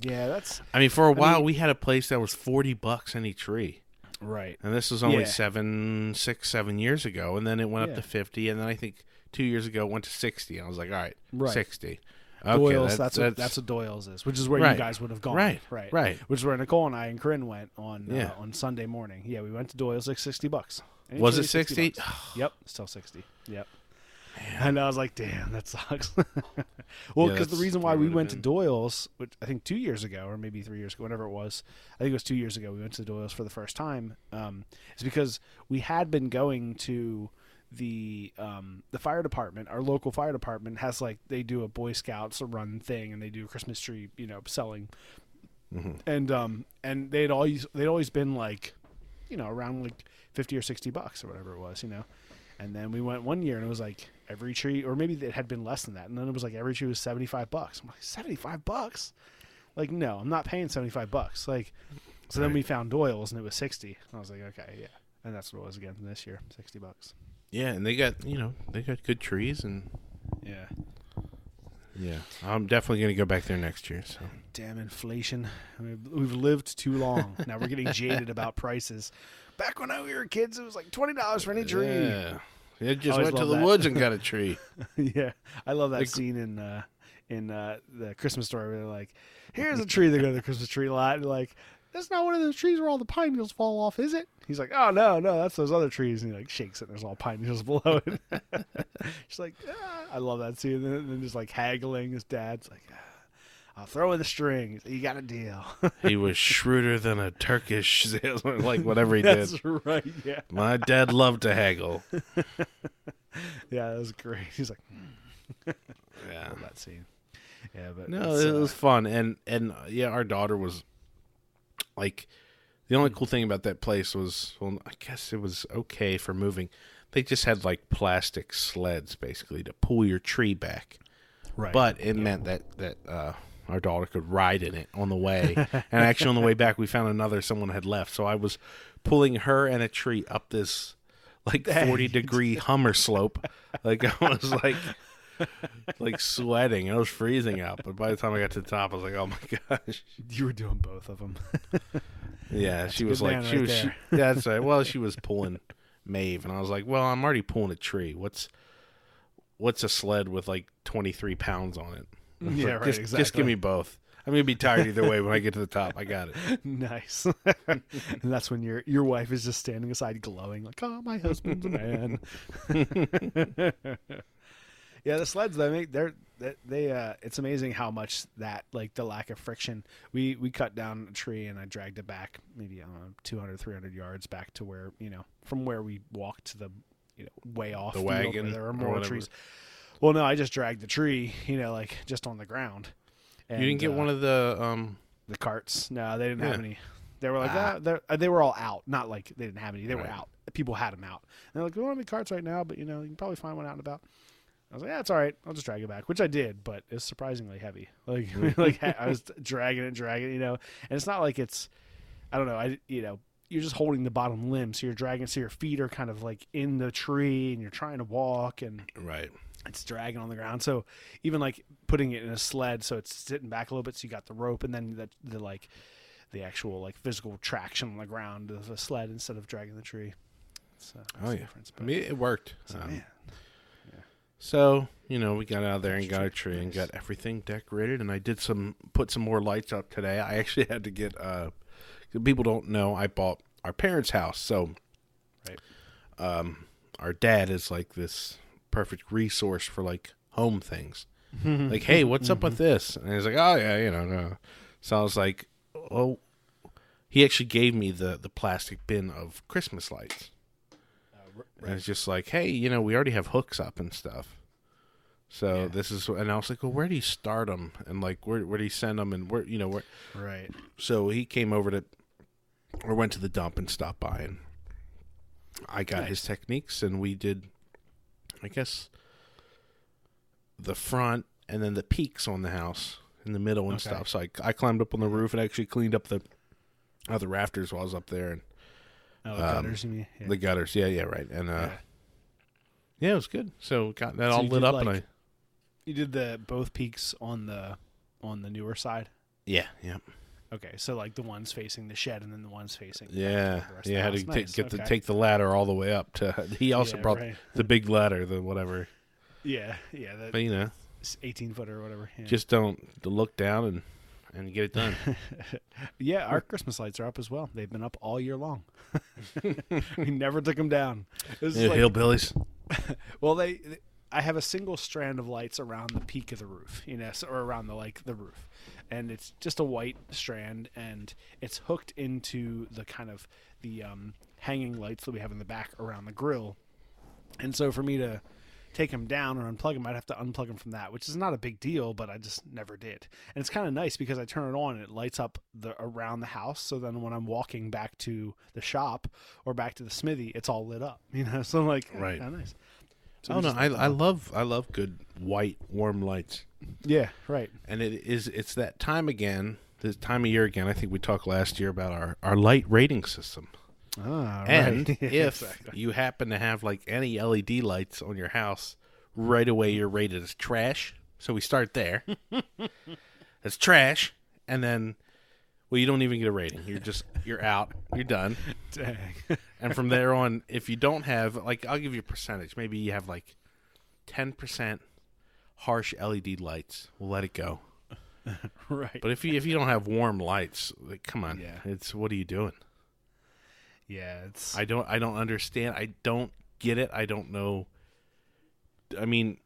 yeah that's I mean, for a while mean- we had a place that was forty bucks any tree, right and this was only Yeah. seven, six, seven years ago, and then it went Yeah. up to fifty, and then I think two years ago it went to sixty. And I was like, all right, Right. sixty. Okay, Doyle's. that's That's, what that's what Doyle's is, which is where Right. you guys would have gone. Right, right, right. Which is where Nicole and I and Corinne went on Yeah. uh, on Sunday morning. Yeah, we went to Doyle's like sixty bucks. And Was it each of these 60? yep, still sixty. Yep. And I was like, "Damn, that sucks." [LAUGHS] well, Yeah, because the reason why we went to. Doyle's, which I think two years ago or maybe three years ago, whatever it was, I think it was two years ago, we went to Doyle's for the first time. Um, is because we had been going to the um, the fire department. Our local fire department has like they do a Boy Scouts run thing, and they do a Christmas tree, you know, selling Mm-hmm. and um and they'd always they'd always been like you know around like 50 or 60 bucks or whatever it was you know and then we went one year and it was like every tree or maybe it had been less than that. And then it was like every tree was 75 bucks. I'm like 75 bucks? Like no i'm not paying 75 bucks. Like so then we found doyle's and it was 60 i was like okay yeah. And that's what it was again this year 60 bucks. Yeah, and they got you know they got good trees and yeah. Yeah, I'm definitely gonna go back there next year. So. Damn inflation. We've lived too long. Now we're getting jaded [LAUGHS] about prices back when we were kids it was like $20 for any tree yeah, yeah, just went to the that. woods and got a [LAUGHS] tree. yeah, I love that Like- scene in uh, in uh, the Christmas story where they're like, "Here's a [LAUGHS] tree." They go to the Christmas tree lot and like, "That's not one of those trees where all the pine needles fall off, is it?" He's like, "Oh no, no, that's those other trees." And he like shakes it. and There's all pine needles [LAUGHS] below it. She's like, ah. "I love that scene." And then, and then just like haggling. His dad's like, ah, "I'll throw in the strings. You got a deal." [LAUGHS] he was shrewder than a Turkish [LAUGHS] salesman, like whatever he did. that's right. Yeah, My dad loved to haggle. [LAUGHS] yeah, that was great. He's like, I Yeah. that scene. Yeah, but No, it uh, was fun, and and uh, yeah, our daughter was like the only cool thing about that place was well, I guess it was okay for moving. They just had like plastic sleds basically to pull your tree back, right. but it meant that that uh, our daughter could ride in it on the way. and actually, on the way back, we found another someone had left, so I was pulling her and a tree up this like forty degree Hummer slope. Like I was like like sweating. It was freezing out, but by the time I got to the top, I was like, "Oh my gosh!" you were doing both of them. Yeah, she was like, she right was, she, [LAUGHS] that's right. Well, she was pulling Maeve, and I was like, "Well, I'm already pulling a tree. What's what's a sled with like 23 pounds on it? Yeah, like, right, Just, just give me both. I'm gonna be tired either way when I get to the top. I got it. [LAUGHS] nice. [LAUGHS] and that's when your your wife is just standing aside glowing like, "Oh, my husband's a man." [LAUGHS] yeah, the sleds they make they're they, they uh it's amazing how much that like the lack of friction. We we cut down a tree and I dragged it back maybe I don't know 200 300 yards back to where, you know, from where we walked to the you know, way off The field where wagon there are more trees. Well, no, I just dragged the tree, you know, like just on the ground. And, you didn't get one of the um. the carts. No, they didn't have any. They were like, Ah. ah, uh, they were all out. Not like they didn't have any. They were out. People had them out. And they're like, we don't have any carts right now, but you know, you can probably find one out and about. I was like, yeah, it's all right. I'll just drag it back, which I did, but it's surprisingly heavy. [LAUGHS] Like, [LAUGHS] [LAUGHS] like I was dragging it, dragging it, you know. And it's not like it's, I don't know, I you know, you're just holding the bottom limb, so you're dragging, so your feet are kind of like in the tree, and you're trying to walk, and Right. It's dragging on the ground. So even like putting it in a sled, so it's sitting back a little bit, so you got the rope, and then the, the like the actual like physical traction on the ground of a sled instead of dragging the tree. So Oh yeah. difference. I mean, it worked. so, Um, man, So you know, we got out there and got a tree. tree and got everything decorated, and I did some put some more lights up today. I actually had to get uh, people don't know I bought our parents' house, so Right. um, our dad is like this perfect resource for like home things. [LAUGHS] like, hey, what's up with this? And he's like, oh yeah, you know. No. So I was like, oh, he actually gave me the the plastic bin of Christmas lights. uh, And it's just like, hey, you know, we already have hooks up and stuff. So Yeah. this is, and I was like, well, where do you start them? And like, where where do you send them? And where, you know, where? right. So he came over to, or went to the dump and stopped by, and I got Nice. his techniques, and we did, I guess, the front and then the peaks on the house in the middle and Okay. stuff. So I, I climbed up on the roof and actually cleaned up the other rafters while I was up there and Oh, the Um, gutters? Yeah. the gutters. Yeah, yeah, right. And uh, Yeah. yeah, it was good. So got that So all lit up, and I You did the both peaks on the on the newer side. yeah, yeah, Okay, so like the ones facing the shed and then the ones facing yeah, the rest of the yeah. Had to Nice, get the okay. take the ladder all the way up to. [LAUGHS] He also Yeah, brought right. the big ladder, the whatever. Yeah, yeah. That, But you know, eighteen footer or whatever. Yeah. Just don't look down and and get it done. [LAUGHS] yeah, our Christmas lights are up as well. They've been up all year long. [LAUGHS] we never took them down. It was Yeah, like- hillbillies. well, they- I have a single strand of lights around the peak of the roof, you know, so, or around the like the roof, and it's just a white strand, and it's hooked into the kind of the um, hanging lights that we have in the back around the grill, and so for me to take them down or unplug them, I'd have to unplug them from that, which is not a big deal, but I just never did. And it's kind of nice because I turn it on and it lights up the around the house. So then when I'm walking back to the shop or back to the smithy, it's all lit up, [LAUGHS] you know. So I'm like, Right. nice. So oh no, I I love I love good white warm lights. yeah, right. And it is it's that time again, this time of year again. I think we talked last year about our our light rating system. Ah, And [LAUGHS] right. if Exactly. you happen to have like any LED lights on your house, right away you're rated as trash. So we start there. [LAUGHS] It's trash, and then well, you don't even get a rating. You're just you're out. You're done. [LAUGHS] Dang. And from there on, if you don't have like, I'll give you a percentage. Maybe you have like ten percent harsh LED lights. We'll let it go. [LAUGHS] right. But if you if you don't have warm lights, like, come on, Yeah. it's what are you doing? yeah, it's I don't I don't understand. I don't get it. I don't know. I mean,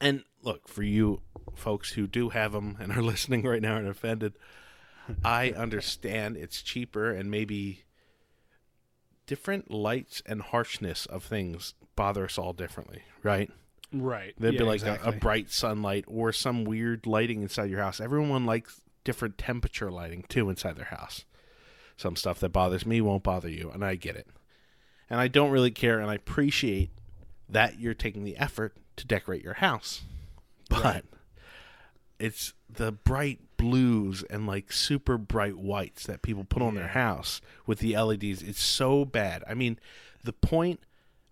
and look for you folks who do have them and are [LAUGHS] listening right now and offended. I understand it's cheaper and maybe different lights and harshness of things bother us all differently, right? right. There'd yeah, be like exactly. a, a bright sunlight or some weird lighting inside your house. Everyone likes different temperature lighting too inside their house. Some stuff that bothers me won't bother you, and I get it. And I don't really care, and I appreciate that you're taking the effort to decorate your house. But Right. it's the bright blues and like super bright whites that people put on their house with the LEDs. It's so bad. I mean, the point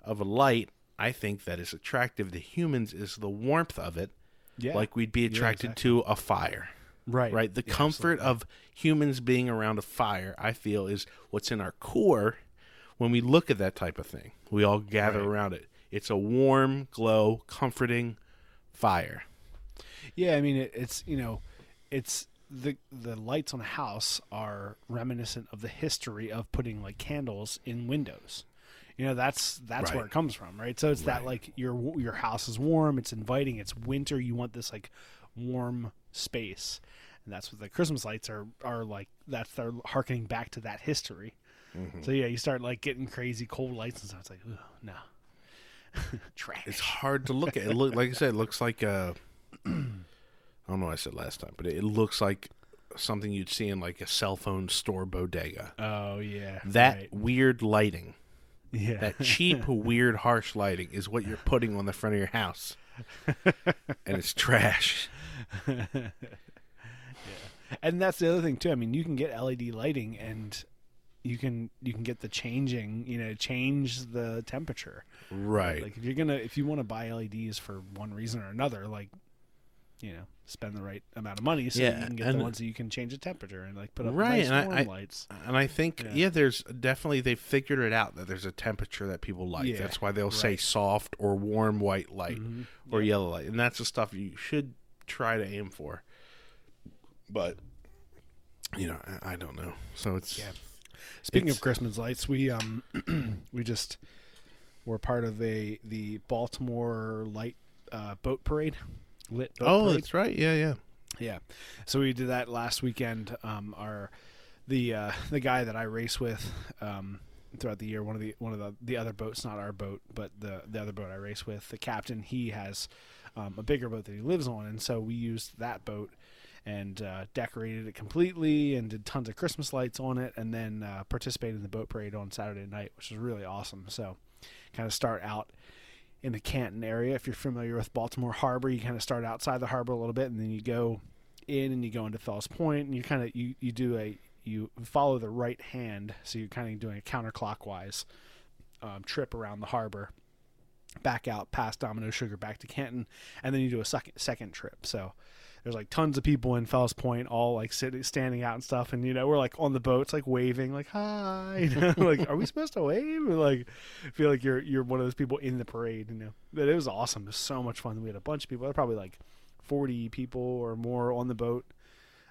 of a light, I think, that is attractive to humans is the warmth of it. yeah. Like we'd be attracted to a fire, right. right? The comfort of humans being around a fire, I feel, is what's in our core when we look at that type of thing. We all gather around it. It's a warm, glow, comforting fire. Yeah, I mean it, it's you know, it's the the lights on a house are reminiscent of the history of putting like candles in windows. You know, that's that's where it comes from, right? So it's that like your your house is warm, it's inviting, it's winter, you want this like warm space. And that's what the Christmas lights are are like that's they're harkening back to that history. Mm-hmm. So yeah, you start like getting crazy cold lights and stuff. It's like, no. [LAUGHS] Trash. It's hard to look at. It look like I said, it looks like a. [CLEARS THROAT] I don't know what I said last time, but it looks like something you'd see in like a cell phone store bodega. oh yeah. That right. weird lighting, yeah. that cheap, [LAUGHS] weird, harsh lighting, is what you're putting on the front of your house, and it's trash. Yeah. And that's the other thing too. I mean, you can get LED lighting, and you can you can get the changing. You know, change the temperature. Right. Like if you're gonna if you want to buy LEDs for one reason or another, like you know, spend the right amount of money so Yeah, you can get and- the ones that you can change the temperature and like put up Right, nice and I- lights. And I think, Yeah. yeah. there's definitely they've figured it out that there's a temperature that people like. Yeah, that's why they'll say soft or warm white light Mhm. or yellow light, and that's the stuff you should try to aim for. But you know, I, I don't know. So it's Yeah. Speaking It's- of Christmas lights, we um [CLEARS THROAT] we just were part of a the Baltimore light uh, boat parade. Lit oh, parade. that's right. Yeah, yeah. Yeah, so we did that last weekend. Um, our the uh, the guy that I race with um, throughout the year, one of the one of the the other boats, not our boat, but the the other boat I race with, the captain, he has um, a bigger boat that he lives on, and so we used that boat and uh, decorated it completely and did tons of Christmas lights on it, and then uh, participated in the boat parade on Saturday night, which was really awesome. So, kind of start out in the Canton area. If you're familiar with Baltimore Harbor, you kind of start outside the harbor a little bit, and then you go in and you go into Fells Point, and you kind of you you do a you follow the right hand, so you're kind of doing a counterclockwise um, trip around the harbor, back out past Domino Sugar back to Canton, and then you do a second second trip. So there's like tons of people in Fells Point, all like sitting, standing out and stuff, and you know we're like on the boats, like waving, like hi, [LAUGHS] you know, like are we supposed to wave? Or, like feel like you're you're one of those people in the parade, you know. But it was awesome. It was so much fun. We had a bunch of people. There were probably like 40 people or more on the boat.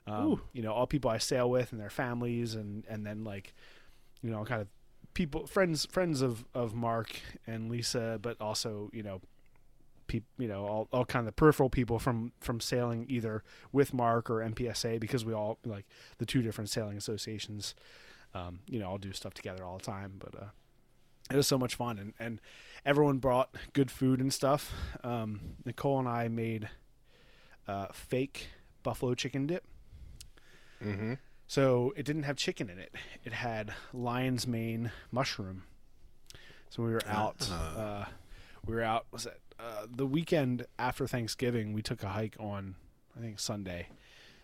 Um, you know, all people I sail with and their families, and and then like, you know, kind of people, friends, friends of of Mark and Lisa, but also you know, people, you know, all all kind of peripheral people from from sailing either with Mark or MPSA because we all like the two different sailing associations. Um, you know, all do stuff together all the time, but uh, it was so much fun, and and everyone brought good food and stuff. Um, Nicole and I made uh, fake buffalo chicken dip. Mm-hmm. So it didn't have chicken in it. It had lion's mane mushroom. So we were out. Ah. Uh, we were out. Was it uh, the weekend after Thanksgiving? We took a hike on, I think Sunday,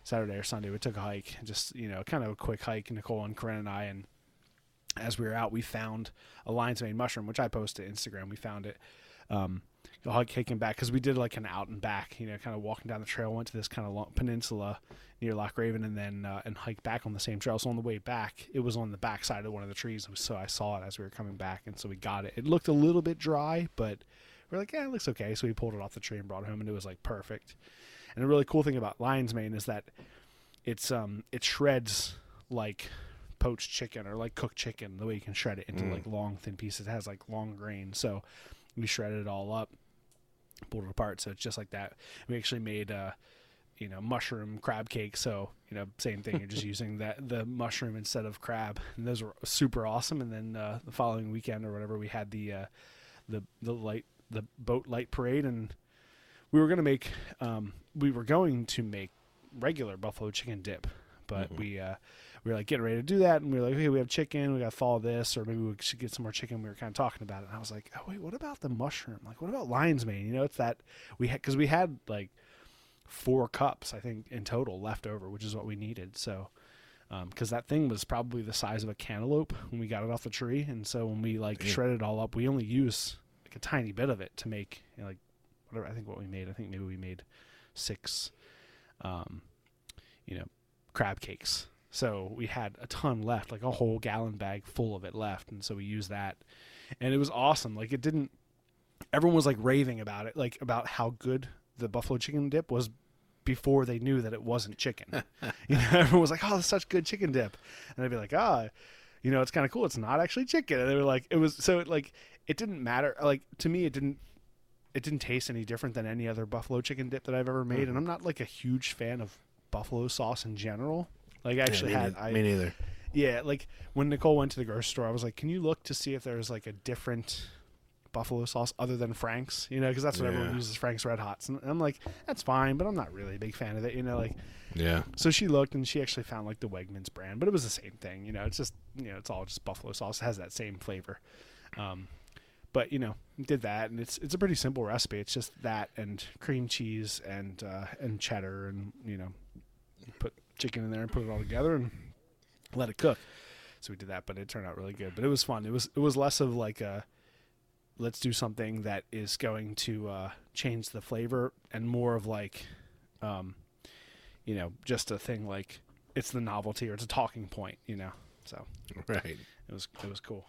Saturday or Sunday. We took a hike, just you know, kind of a quick hike. Nicole and Corinne and I, and as we were out, we found a lion's mane mushroom, which I posted to Instagram. We found it. Um, hiking back because we did like an out and back, you know, kind of walking down the trail. Went to this kind of long peninsula near Loch Raven, and then uh, and hiked back on the same trail. So on the way back, it was on the back side of one of the trees, so I saw it as we were coming back, and so we got it. It looked a little bit dry, but we're like, yeah, it looks okay. So we pulled it off the tree and brought it home, and it was like perfect. And the really cool thing about lion's mane is that it's um it shreds like poached chicken or like cooked chicken the way you can shred it into Mm. like long thin pieces. It has like long grain so we shredded it all up pulled it apart. So it's just like that. We actually made uh you know mushroom crab cake. So you know same thing. You're just [LAUGHS] using that the mushroom instead of crab. And those were super awesome. And then uh the following weekend or whatever we had the uh the the light the boat light parade and we were going to make um we were going to make regular buffalo chicken dip but Mhm. we uh we were like getting ready to do that and we were like okay we have chicken we got to thaw this or maybe we should get some more chicken we were kind of talking about it and i was like oh wait what about the mushroom like what about lion's mane you know it's that we had because we had like four cups i think in total left over which is what we needed so because that thing was probably the size of a cantaloupe when we got it off the tree and so when we like Yeah. shredded it all up we only use like a tiny bit of it to make you know, like whatever i think what we made i think maybe we made six um you know crab cakes. So we had a ton left like a whole gallon bag full of it left. And so we used that. And it was awesome. Like it didn't everyone was like raving about it like about how good the buffalo chicken dip was before they knew that it wasn't chicken. [LAUGHS] You know everyone was like oh that's such good chicken dip. And i'd be like ah you know it's kind of cool. It's not actually chicken. And they were like it was so it, like it didn't matter like to me it didn't it didn't taste any different than any other buffalo chicken dip that i've ever made Mhm. and i'm not like a huge fan of buffalo sauce in general like i Yeah, actually me, had nei- I, me neither. yeah, like when Nicole went to the grocery store, I was like, "Can you look to see if there's like a different buffalo sauce other than Frank's?" You know, because that's what everyone uses Frank's Red Hots, and I'm like, "That's fine," but I'm not really a big fan of it. You know, like Yeah. so she looked and she actually found like the Wegmans brand, but it was the same thing. You know, it's just you know, it's all just buffalo sauce. It has that same flavor. Um, but you know, did that, and it's it's a pretty simple recipe. It's just that and cream cheese and uh, and cheddar, and you know, put chicken in there and put it all together and let it cook. So we did that, but it turned out really good. But it was fun. It was it was less of like a let's do something that is going to uh, change the flavor, and more of like, um, you know, just a thing like it's the novelty or it's a talking point. You know, so Right. it was it was cool.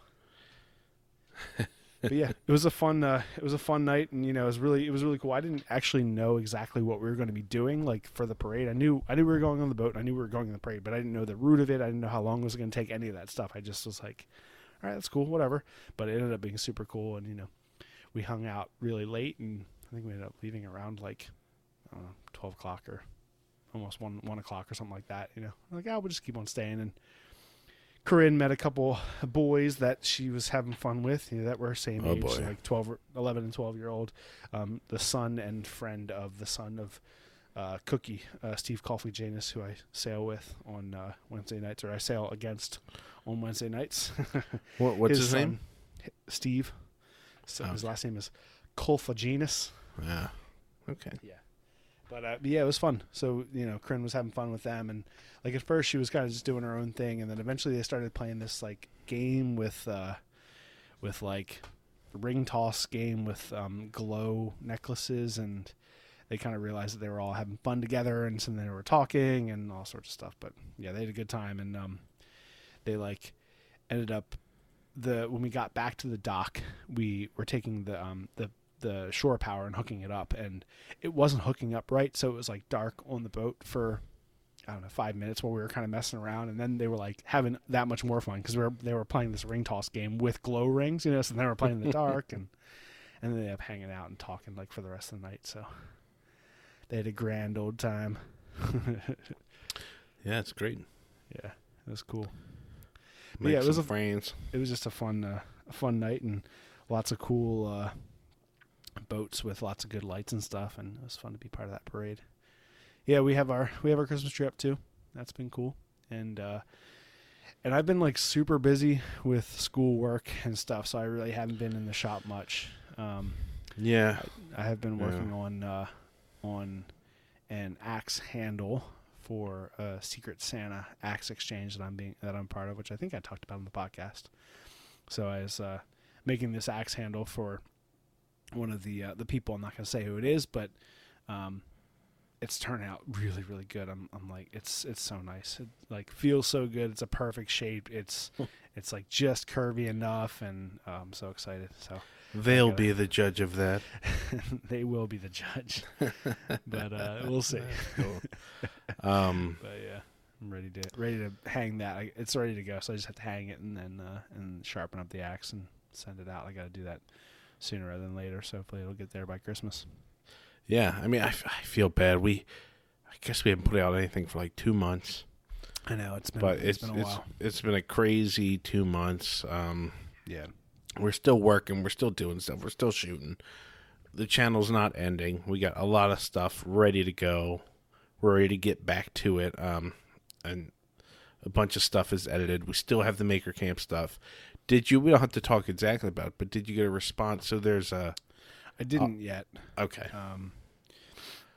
[LAUGHS] but yeah, it was a fun uh, it was a fun night, and you know, it was really it was really cool. I didn't actually know exactly what we were going to be doing like for the parade. I knew I knew we were going on the boat, and I knew we were going on the parade, but I didn't know the route of it. I didn't know how long it was going to take. Any of that stuff. I just was like, all right, that's cool, whatever. But it ended up being super cool, and you know, we hung out really late, and I think we ended up leaving around like know, twelve o'clock or almost one one o'clock or something like that. You know, like oh, we'll just keep on staying and. Corinne met a couple boys that she was having fun with, you know, that were same Oh, age, boy. like 12, or 11 and 12 year old. Um, the son and friend of the son of uh, Cookie, uh, Steve Coffey Janus, who I sail with on uh, Wednesday nights, or I sail against on Wednesday nights. [LAUGHS] What, what's his, name? son, Steve. So his last name is Colfaginus. Yeah. Okay. But uh, yeah, it was fun. So you know, Corinne was having fun with them, and like at first she was kind of just doing her own thing, and then eventually they started playing this like game with, uh, with like ring toss game with um, glow necklaces, and they kind of realized that they were all having fun together, and so they were talking and all sorts of stuff. But yeah, they had a good time, and um, they like ended up the when we got back to the dock, we were taking the um the the shore power and hooking it up, and it wasn't hooking up right, so it was like dark on the boat for I don't know five minutes while we were kind of messing around, and then they were like having that much more fun because we were they were playing this ring toss game with glow rings, you know, so they were playing in the dark and [LAUGHS] and then they ended up hanging out and talking like for the rest of the night. So they had a grand old time. [LAUGHS] Yeah, it's great. yeah, it was cool. Yeah, it was a- friends. It was just a fun uh, a fun night and lots of cool uh, boats with lots of good lights and stuff, and it was fun to be part of that parade. Yeah, we have our we have our Christmas tree up too. That's been cool, and uh, and I've been like super busy with school work and stuff, so I really haven't been in the shop much. Um, Yeah. I have been Yeah. working on uh, on an axe handle for a Secret Santa axe exchange that I'm being that I'm part of, which I think I talked about on the podcast. So I was uh, making this axe handle for one of the uh, the people. I'm not going to say who it is, but um, it's turned out really really good. I'm I'm like it's it's so nice. It like feels so good. It's a perfect shape. It's [LAUGHS] it's like just curvy enough, and uh, I'm so excited. So They'll gotta- be the judge of that. [LAUGHS] they will be the judge, [LAUGHS] but uh, we'll see. Um, But yeah, I'm ready to ready to hang that. It's ready to go, so I just have to hang it and then uh, and sharpen up the axe and send it out. I got to do that sooner rather than later, so hopefully it'll get there by Christmas. yeah, I mean, I, f- I feel bad. We, I guess we haven't put out anything for like two months, I know it's been but it's it's been a it's while. it's been a crazy two months. Um, Yeah, we're still working. We're still doing stuff. We're still shooting. The channel's not ending. We got a lot of stuff ready to go. We're ready to get back to it. Um, and a bunch of stuff is edited. We still have the Maker Camp stuff. Did you? We don't have to talk exactly about, it, but did you get a response? So there's a I didn't yet. okay. Um,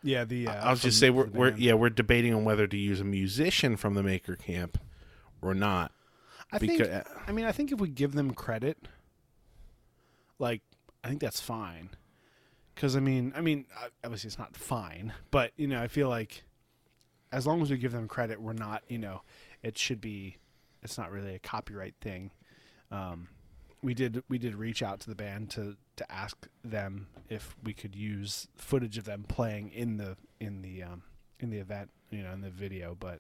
yeah, the uh, I'll just say we're, we're yeah we're debating on whether to use a musician from the Maker Camp or not. I think. I mean, I think if we give them credit, like I think that's fine. Because I mean, I mean, uh, obviously it's not fine, but you know, I feel like as long as we give them credit, we're not, you know, it should be. It's not really a copyright thing. Um, we did we did reach out to the band to to ask them if we could use footage of them playing in the in the um, in the event, you know, in the video, but.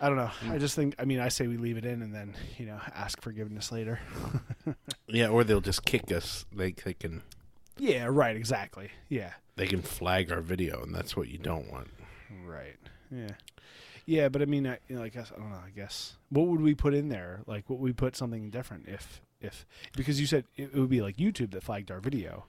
I don't know. I just think. I mean, I say we leave it in and then you know ask forgiveness later. [LAUGHS] yeah, or they'll just kick us. They they can yeah. Right. Exactly. Yeah. they can flag our video, and that's what you don't want. Right. Yeah. Yeah, but I mean, I, you know, I guess I don't know. I guess what would we put in there? Like, what would we put something different if if because you said it, it would be like YouTube that flagged our video.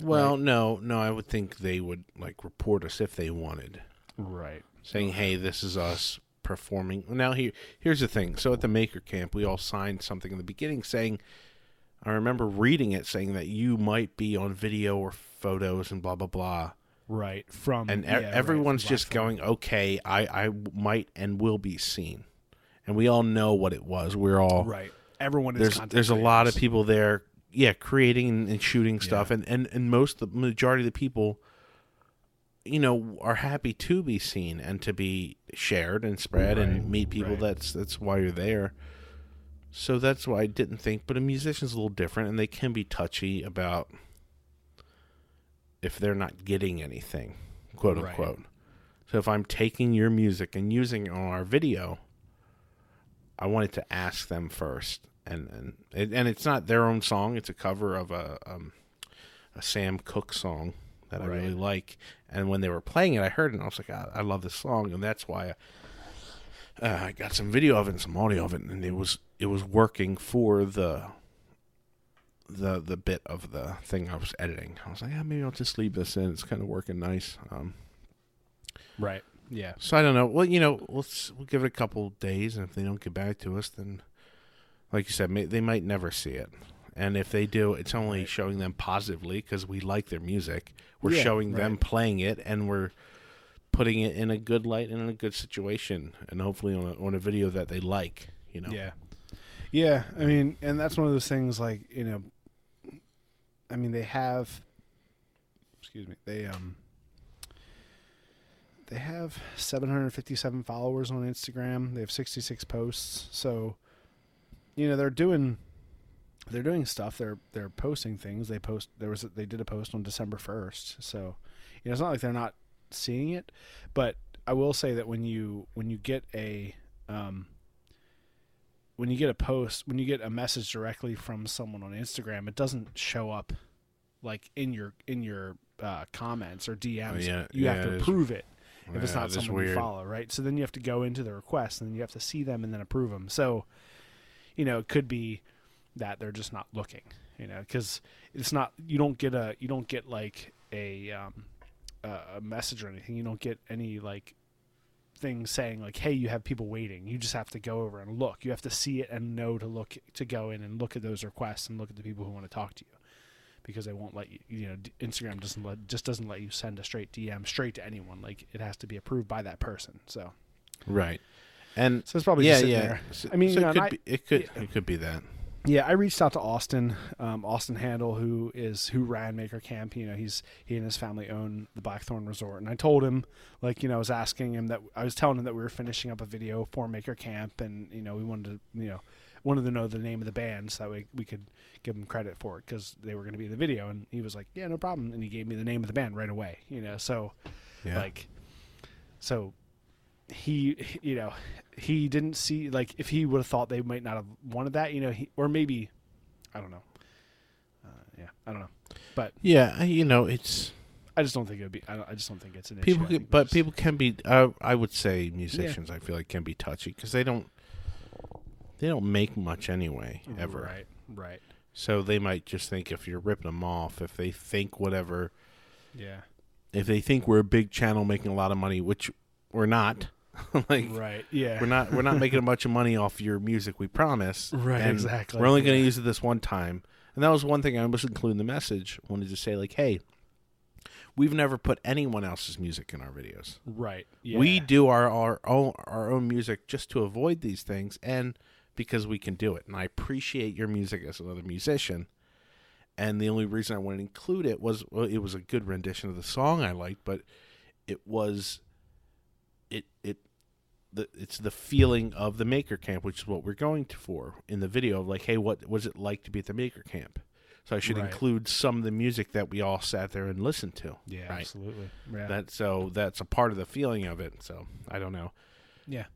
Well, no, no, I would think they would like report us if they wanted, Right. saying, "Hey, this is us performing." Now here, here's the thing. So at the Maker Camp, we all signed something in the beginning saying, I remember reading it saying that you might be on video or photos and blah blah blah, Right. From and yeah, right, everyone's from just going, "Okay, I I might and will be seen," and we all know what it was. We're all right. Everyone is. there's there's a lot of people there yeah creating and shooting stuff Yeah. and, and and most the majority of the people you know are happy to be seen and to be shared and spread Right, and meet people right. that's that's why you're there so that's why I didn't think but a musician's a little different and they can be touchy about if they're not getting anything quote Right. unquote. So if I'm taking your music and using it on our video I wanted to ask them first, and and it, and it's not their own song; it's a cover of a um, a Sam Cooke song that I really like. And when they were playing it, I heard it, and I was like, I, I love this song, and that's why I, uh, I got some video of it and some audio of it, and it was it was working for the the the bit of the thing I was editing. I was like, yeah, maybe I'll just leave this in. It's kind of working nice. Um, Right. Yeah. so I don't know. Well, you know, let's we'll give it a couple days, and if they don't get back to us, then, like you said, may, they might never see it. And if they do, it's only Right. showing them positively because we like their music. We're Yeah, showing them playing it, and we're putting it in a good light and in a good situation, and hopefully on a, on a video that they like. You know. Yeah. Yeah, I mean, and that's one of those things like, you know, I mean, they have. Excuse me. They um. They have 757 followers on Instagram. They have 66 posts. So, you know, they're doing they're doing stuff. They're they're posting things. They post there was a, they did a post on December 1st. So, you know, it's not like they're not seeing it, but I will say that when you when you get a um when you get a post, when you get a message directly from someone on Instagram, it doesn't show up like in your in your uh, comments or DMs. Oh, yeah, you yeah, have to approve it if it's not someone you follow, right? So then you have to go into the request and then you have to see them and then approve them. So, you know, it could be that they're just not looking, you know, because it's not you don't get a you don't get like a um, a a message or anything. You don't get any like thing saying like, "Hey, you have people waiting." You just have to go over and look. You have to see it and know to look to go in and look at those requests and look at the people who want to talk to you, because they won't let you. You know, Instagram doesn't let just doesn't let you send a straight DM straight to anyone. Like it has to be approved by that person. So, Right. And so it's probably yeah, yeah. there. I mean, so you know, it could I- be it could it could be that. Yeah, I reached out to Austin, um, Austin Handel, who is who ran Maker Camp. You know, he's he and his family own the Blackthorne Resort, and I told him, like, you know, I was asking him that I was telling him that we were finishing up a video for Maker Camp, and you know, we wanted to, you know, wanted to know the name of the band so that way we could give him credit for it because they were going to be in the video, and he was like, yeah, no problem, and he gave me the name of the band right away. You know, so Yeah. like, so he, you know, he didn't see like if he would have thought they might not have wanted that, you know, he, or maybe, I don't know. Uh, yeah, I don't know. But yeah, you know, it's I just don't think it would be. I, don't, I just don't think it's an people, issue. Can, but it's- people can be. Uh, I would say musicians. I feel like can be touchy because they don't. They don't make much anyway, ever. Right, right. So they might just think if you're ripping them off, if they think whatever, Yeah. if they think we're a big channel making a lot of money, which we're not. [LAUGHS] like Right. Yeah. we're not we're not making a bunch of money off your music we promise [LAUGHS] Right, and exactly. we're only going to use it this one time and that was one thing i was including in the message wanted to say like hey we've never put anyone else's music in our videos Right. Yeah. we do our, our own our own music just to avoid these things and because we can do it and i appreciate your music as another musician and the only reason i wanted to include it was well it was a good rendition of the song i liked but it was it it the it's the feeling of the maker camp which is what we're going to for in the video of like hey what was it like to be at the maker camp so i should Right. include some of the music that we all sat there and listened to Yeah. right. Absolutely. Yeah. that so that's a part of the feeling of it so i don't know yeah.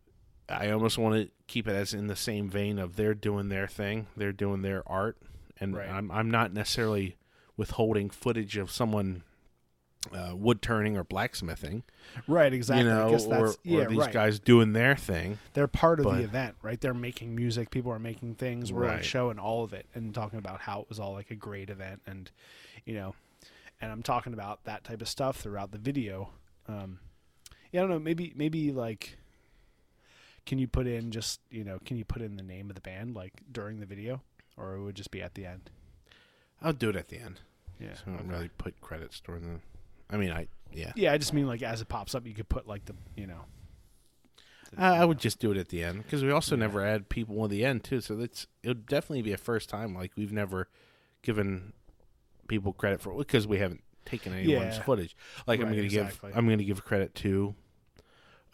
I almost want to keep it as in the same vein of they're doing their thing, they're doing their art, and Right. I'm I'm not necessarily withholding footage of someone uh, wood turning or blacksmithing, Right. Exactly. you know, I guess or, that's yeah. or these right. guys doing their thing. They're part of but- the event, right? They're making music. People are making things. We're like showing all of it and talking about how it was all like a great event, and you know, and I'm talking about that type of stuff throughout the video. Um, yeah, I don't know. Maybe maybe like, can you put in just you know, can you put in the name of the band like during the video, or it would just be at the end? I'll do it at the end. Yeah. So I don't okay. really put credits during the. I mean, I yeah. Yeah, I just mean like as it pops up, you could put like the you know. the- I, I would just do it at the end because we also Yeah. never add people at the end too. So that's it would definitely be a first time. Like we've never given people credit for because we haven't taken anyone's Yeah. footage. Like I'm going to exactly. give I'm going to give credit to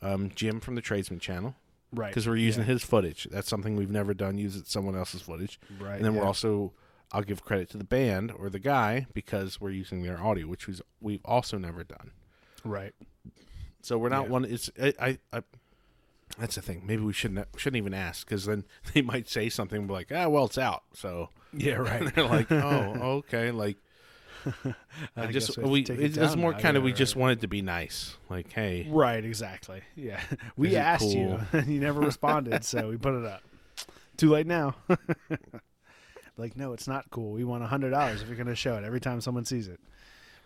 um, Jim from the Tradesman channel right because we're using yeah, his footage. That's something we've never done. Use it someone else's footage, right, and then we're also I'll give credit to the band or the guy because we're using their audio, which was we've also never done. right. So we're not Yeah. one. It's I, I, I. That's the thing. Maybe we shouldn't shouldn't even ask because then [LAUGHS] they might say something like, ah, well, it's out. So Yeah, [LAUGHS] right. they're like, [LAUGHS] oh, okay. Like I, I just we it, it it's more now, kind of we just wanted to be nice. Like, hey, Right, exactly. Yeah. We asked you and you never responded, so we put it up. Too late now. Like, no, it's not cool. We want a hundred dollars if you're gonna show it every time someone sees it.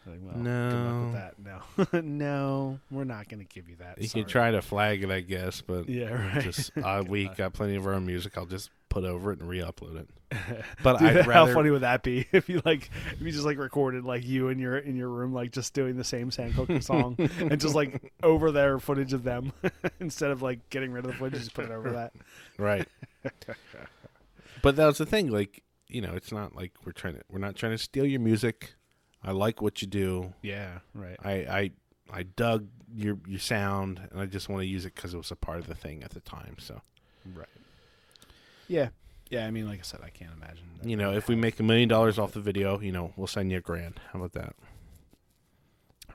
Like, well, No. that. No. [LAUGHS] no, we're not gonna give you that. you Sorry. can try to flag it, I guess, but Yeah, right. just [LAUGHS] uh, we got plenty of our own music. I'll just put over it and re-upload it. [LAUGHS] But Dude, I'd how rather funny would that be if you like if you just like recorded like you in your in your room like just doing the same Sam Cooke song and just like over their footage of them instead of like getting rid of the footage, just put it over that. right. but that was the thing. Like you know, it's not like we're trying to we're not trying to steal your music. I like what you do. Yeah, right. I I I dug your your sound, and I just want to use it because it was a part of the thing at the time. So Right. Yeah. Yeah, I mean, like I said, I can't imagine. that you know, would if we make a million dollars off the video, you know, we'll send you a grand. How about that?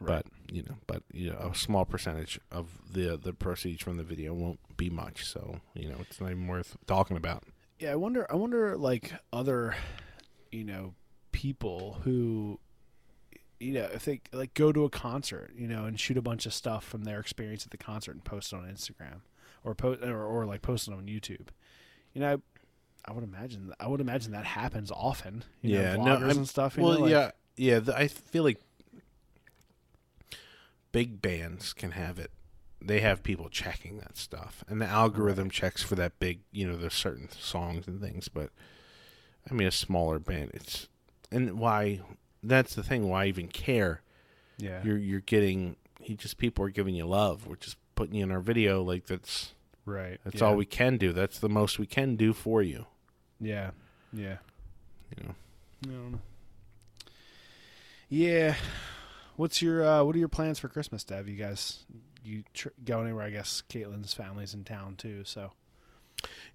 Right. But you know, but you know, a small percentage of the the proceeds from the video won't be much. So you know, it's not even worth talking about. Yeah, I wonder. I wonder, like other, you know, people who, you know, if they like go to a concert, you know, and shoot a bunch of stuff from their experience at the concert and post it on Instagram, or post or, or like post it on YouTube. You know, I, I would imagine. I would imagine that happens often. You Yeah, know, no, vloggers I'm- and stuff. You well, know, like- yeah, yeah. The, I feel like big bands can have it. They have people checking that stuff, and the algorithm checks for that big. You know, there's certain songs and things, but I mean, a smaller band, it's and why that's the thing. Why even care? yeah, You're you're getting. He just people are giving you love. We're just putting you in our video. Like that's right. that's yeah. all we can do. That's the most we can do for you. Yeah, yeah. You know. I don't know. Yeah. What's your uh, what are your plans for Christmas, Dev? You guys you tr- go anywhere? I guess Caitlin's family's in town too, so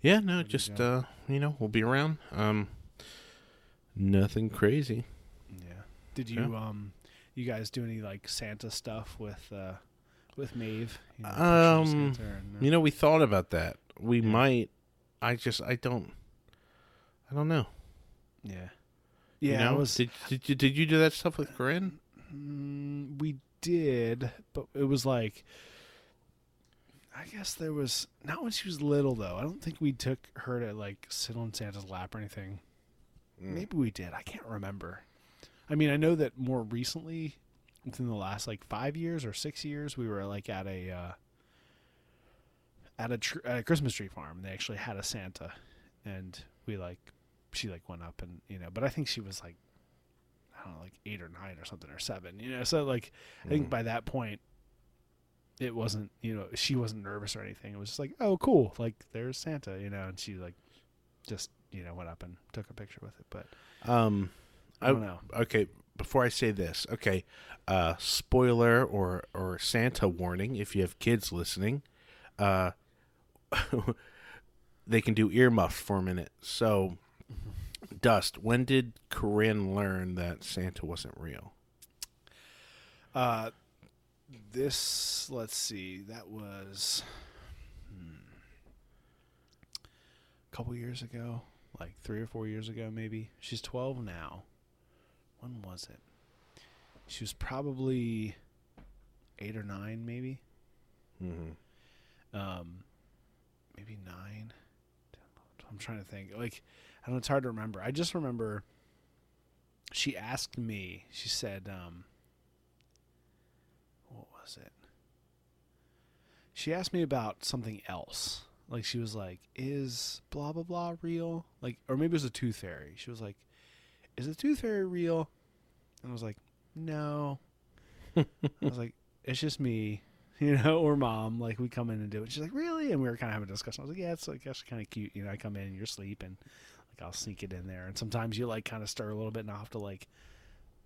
Yeah, no, you just go? uh, you know, we'll be around. Um, nothing crazy. yeah. Did you um you guys do any like Santa stuff with uh with Maeve? You know, Um, and, uh, You know, we thought about that. We Yeah. might. I just, I don't. I don't know. yeah. You Yeah, I know? was Did did you did you do that stuff with Corinne? Mm, we did, but it was like I guess there was not when she was little though. I don't think we took her to like sit on Santa's lap or anything. Mm. Maybe we did. I can't remember. I mean, I know that more recently, within the last like five years or six years, we were like at a uh, at a tr- at a Christmas tree farm. and They actually had a Santa, and we like she like went up and you know. But I think she was like I don't know, like eight or nine or something or seven. You know, so like I think Mm. by that point. It wasn't, you know, she wasn't nervous or anything. It was just like, oh, cool, like there's Santa, you know, and she like, just, you know, went up and took a picture with it. But Um, I don't know. okay. Before I say this, okay, uh, spoiler or or Santa warning if you have kids listening, uh, [LAUGHS] they can do earmuffs for a minute. So, Dust, when did Corinne learn that Santa wasn't real? Uh, this, let's see, that was hmm, a couple years ago, like three or four years ago, maybe. She's 12 now. When was it? She was probably eight or nine, maybe. Mm-hmm. Um, maybe nine. I'm trying to think. Like, I it's hard to remember. I just remember she asked me. She said, um, "What was it?" She asked me about something else. Like she was like, "Is blah blah blah real?" Like, or maybe it was a tooth fairy. She was like, "Is the tooth fairy real?" And I was like, "No." I was like, [LAUGHS] "It's just me." [LAUGHS] you know, or mom, like we come in and do it. She's like, really? And we were kind of having a discussion. I was like, yeah, it's like actually kind of cute. You know, I come in and you're asleep and like I'll sneak it in there. And sometimes you like kind of stir a little bit and I'll have to like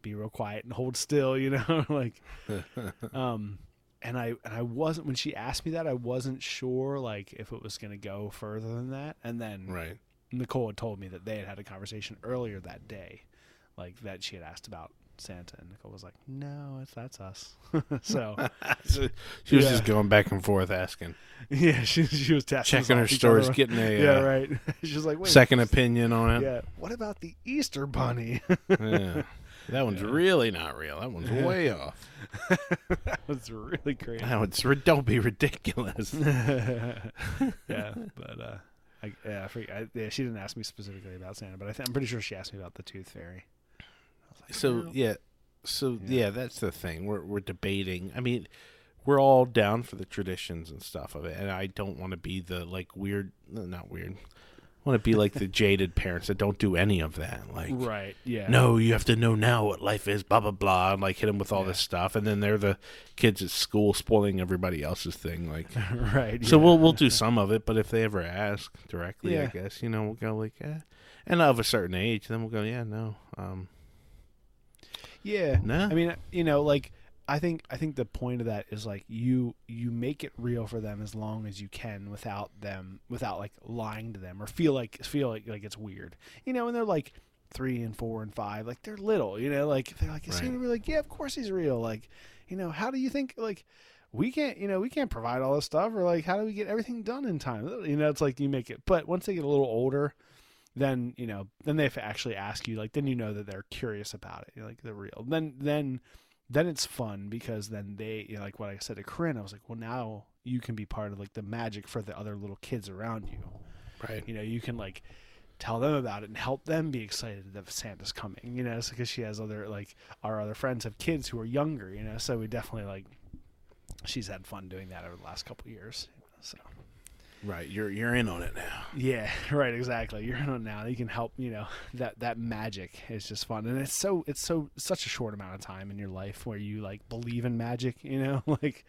be real quiet and hold still, you know, [LAUGHS] like, [LAUGHS] um, and I, and I wasn't, when she asked me that, I wasn't sure like if it was going to go further than that. And then right. Nicole had told me that they had had a conversation earlier that day, like that she had asked about Santa. And Nicole was like, no, it's, that's us. [LAUGHS] so, [LAUGHS] [LAUGHS] she was Yeah. just going back and forth asking, Yeah, she she was checking her stories, getting a yeah, uh, right. She's like, wait, second opinion on it. Yeah, what about the Easter Bunny? Yeah. That one's Yeah. really not real. That one's Yeah. way off. that was really crazy. That one's don't be ridiculous. yeah, but uh, I, yeah, I yeah, she didn't ask me specifically about Santa, but I th- I'm pretty sure she asked me about the Tooth Fairy. I was like, So no. yeah, so Yeah. yeah. that's the thing. We're we're debating. I mean, we're all down for the traditions and stuff of it, and I don't want to be the like weird, not weird. I want to be like the [LAUGHS] jaded parents that don't do any of that. Like, right, yeah, no, you have to know now what life is. Blah blah blah. And like hit them with all Yeah. this stuff, and then they're the kids at school spoiling everybody else's thing. Like, [LAUGHS] right. so yeah. we'll we'll do [LAUGHS] some of it, but if they ever ask directly, I guess you know we'll go like, eh. and of a certain age, then we'll go, yeah, no, um, Yeah. no. I mean, you know, like I think I think the point of that is like you you make it real for them as long as you can without them without like lying to them or feel like feel like like it's weird. You know, and they're like three and four and five, like they're little. You know, like they're like, is he Right. real? Like, yeah, of course he's real. Like, you know, how do you think like we can't you know we can't provide all this stuff or like how do we get everything done in time? You know, it's like you make it. But once they get a little older then you know then they have to actually ask you like then you know that they're curious about it. Like they're real then then then it's fun because then they you know, like what i said to corinne i was like well now you can be part of like the magic for the other little kids around you. Right. you know you can like tell them about it and help them be excited that santa's coming you know it's because she has other like our other friends have kids who are younger you know so we definitely like she's had fun doing that over the last couple of years so Right. You're you're in on it now. yeah, [LAUGHS] right, exactly. You're in on it now. You can help, you know, [LAUGHS] that that magic is just fun. And it's so it's so such a short amount of time in your life where you like believe in magic, you know? [LAUGHS] Like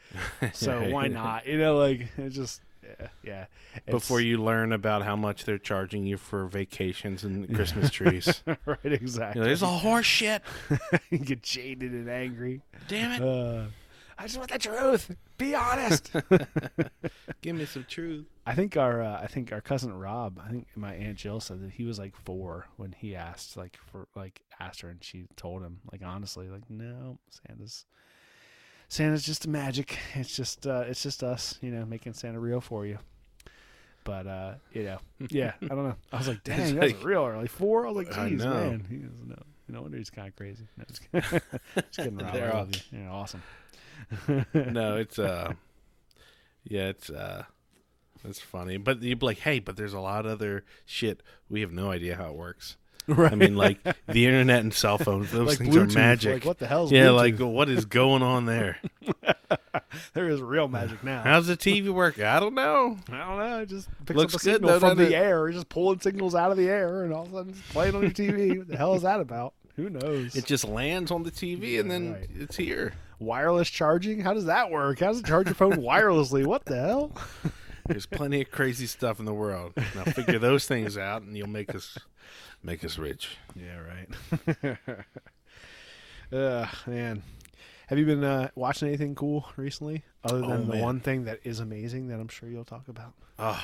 so why not? You know, like it's just yeah, yeah. Before you learn about how much they're charging you for vacations and Christmas trees. Right, exactly. You know, There's all horse shit. you get jaded and angry. Damn it. Uh, I just want the truth. Be honest. [LAUGHS] Give me some truth. I think our uh, I think our cousin Rob, I think my aunt Jill said that he was like four when he asked like for like asked her and she told him like honestly like no Santa's Santa's just a magic. It's just uh, it's just us you know making Santa real for you. But uh, you know yeah I don't know I was like [LAUGHS] dang It's that's like- real early four I was like I geez man he doesn't know no wonder he's kind of crazy. No, just kidding. [LAUGHS] just kidding Rob. I love you. You're awesome. No, it's uh yeah, it's uh it's funny. But you'd be like, hey, but there's a lot of other shit. We have no idea how it works. right. I mean, like the internet and cell phones, those like things Bluetooth, are magic. Like what the hell's yeah, Bluetooth? like what is going on there? [LAUGHS] there is real magic now. How's the TV work? I don't know. I don't know. It just picks Looks up a good, signal from the it? air. It's just pulling signals out of the air, and all of a sudden it's playing on your TV. what the hell is that about? Who knows? It just lands on the TV and then Right. it's here. Wireless charging? How does that work? How does it charge your phone wirelessly? What the hell? [LAUGHS] There's plenty of crazy stuff in the world. Now figure those things out, and you'll make us make us rich. Yeah, right. [LAUGHS] Ugh, man. Have you been uh, watching anything cool recently, other than Oh, the man. one thing that is amazing that I'm sure you'll talk about? Oh,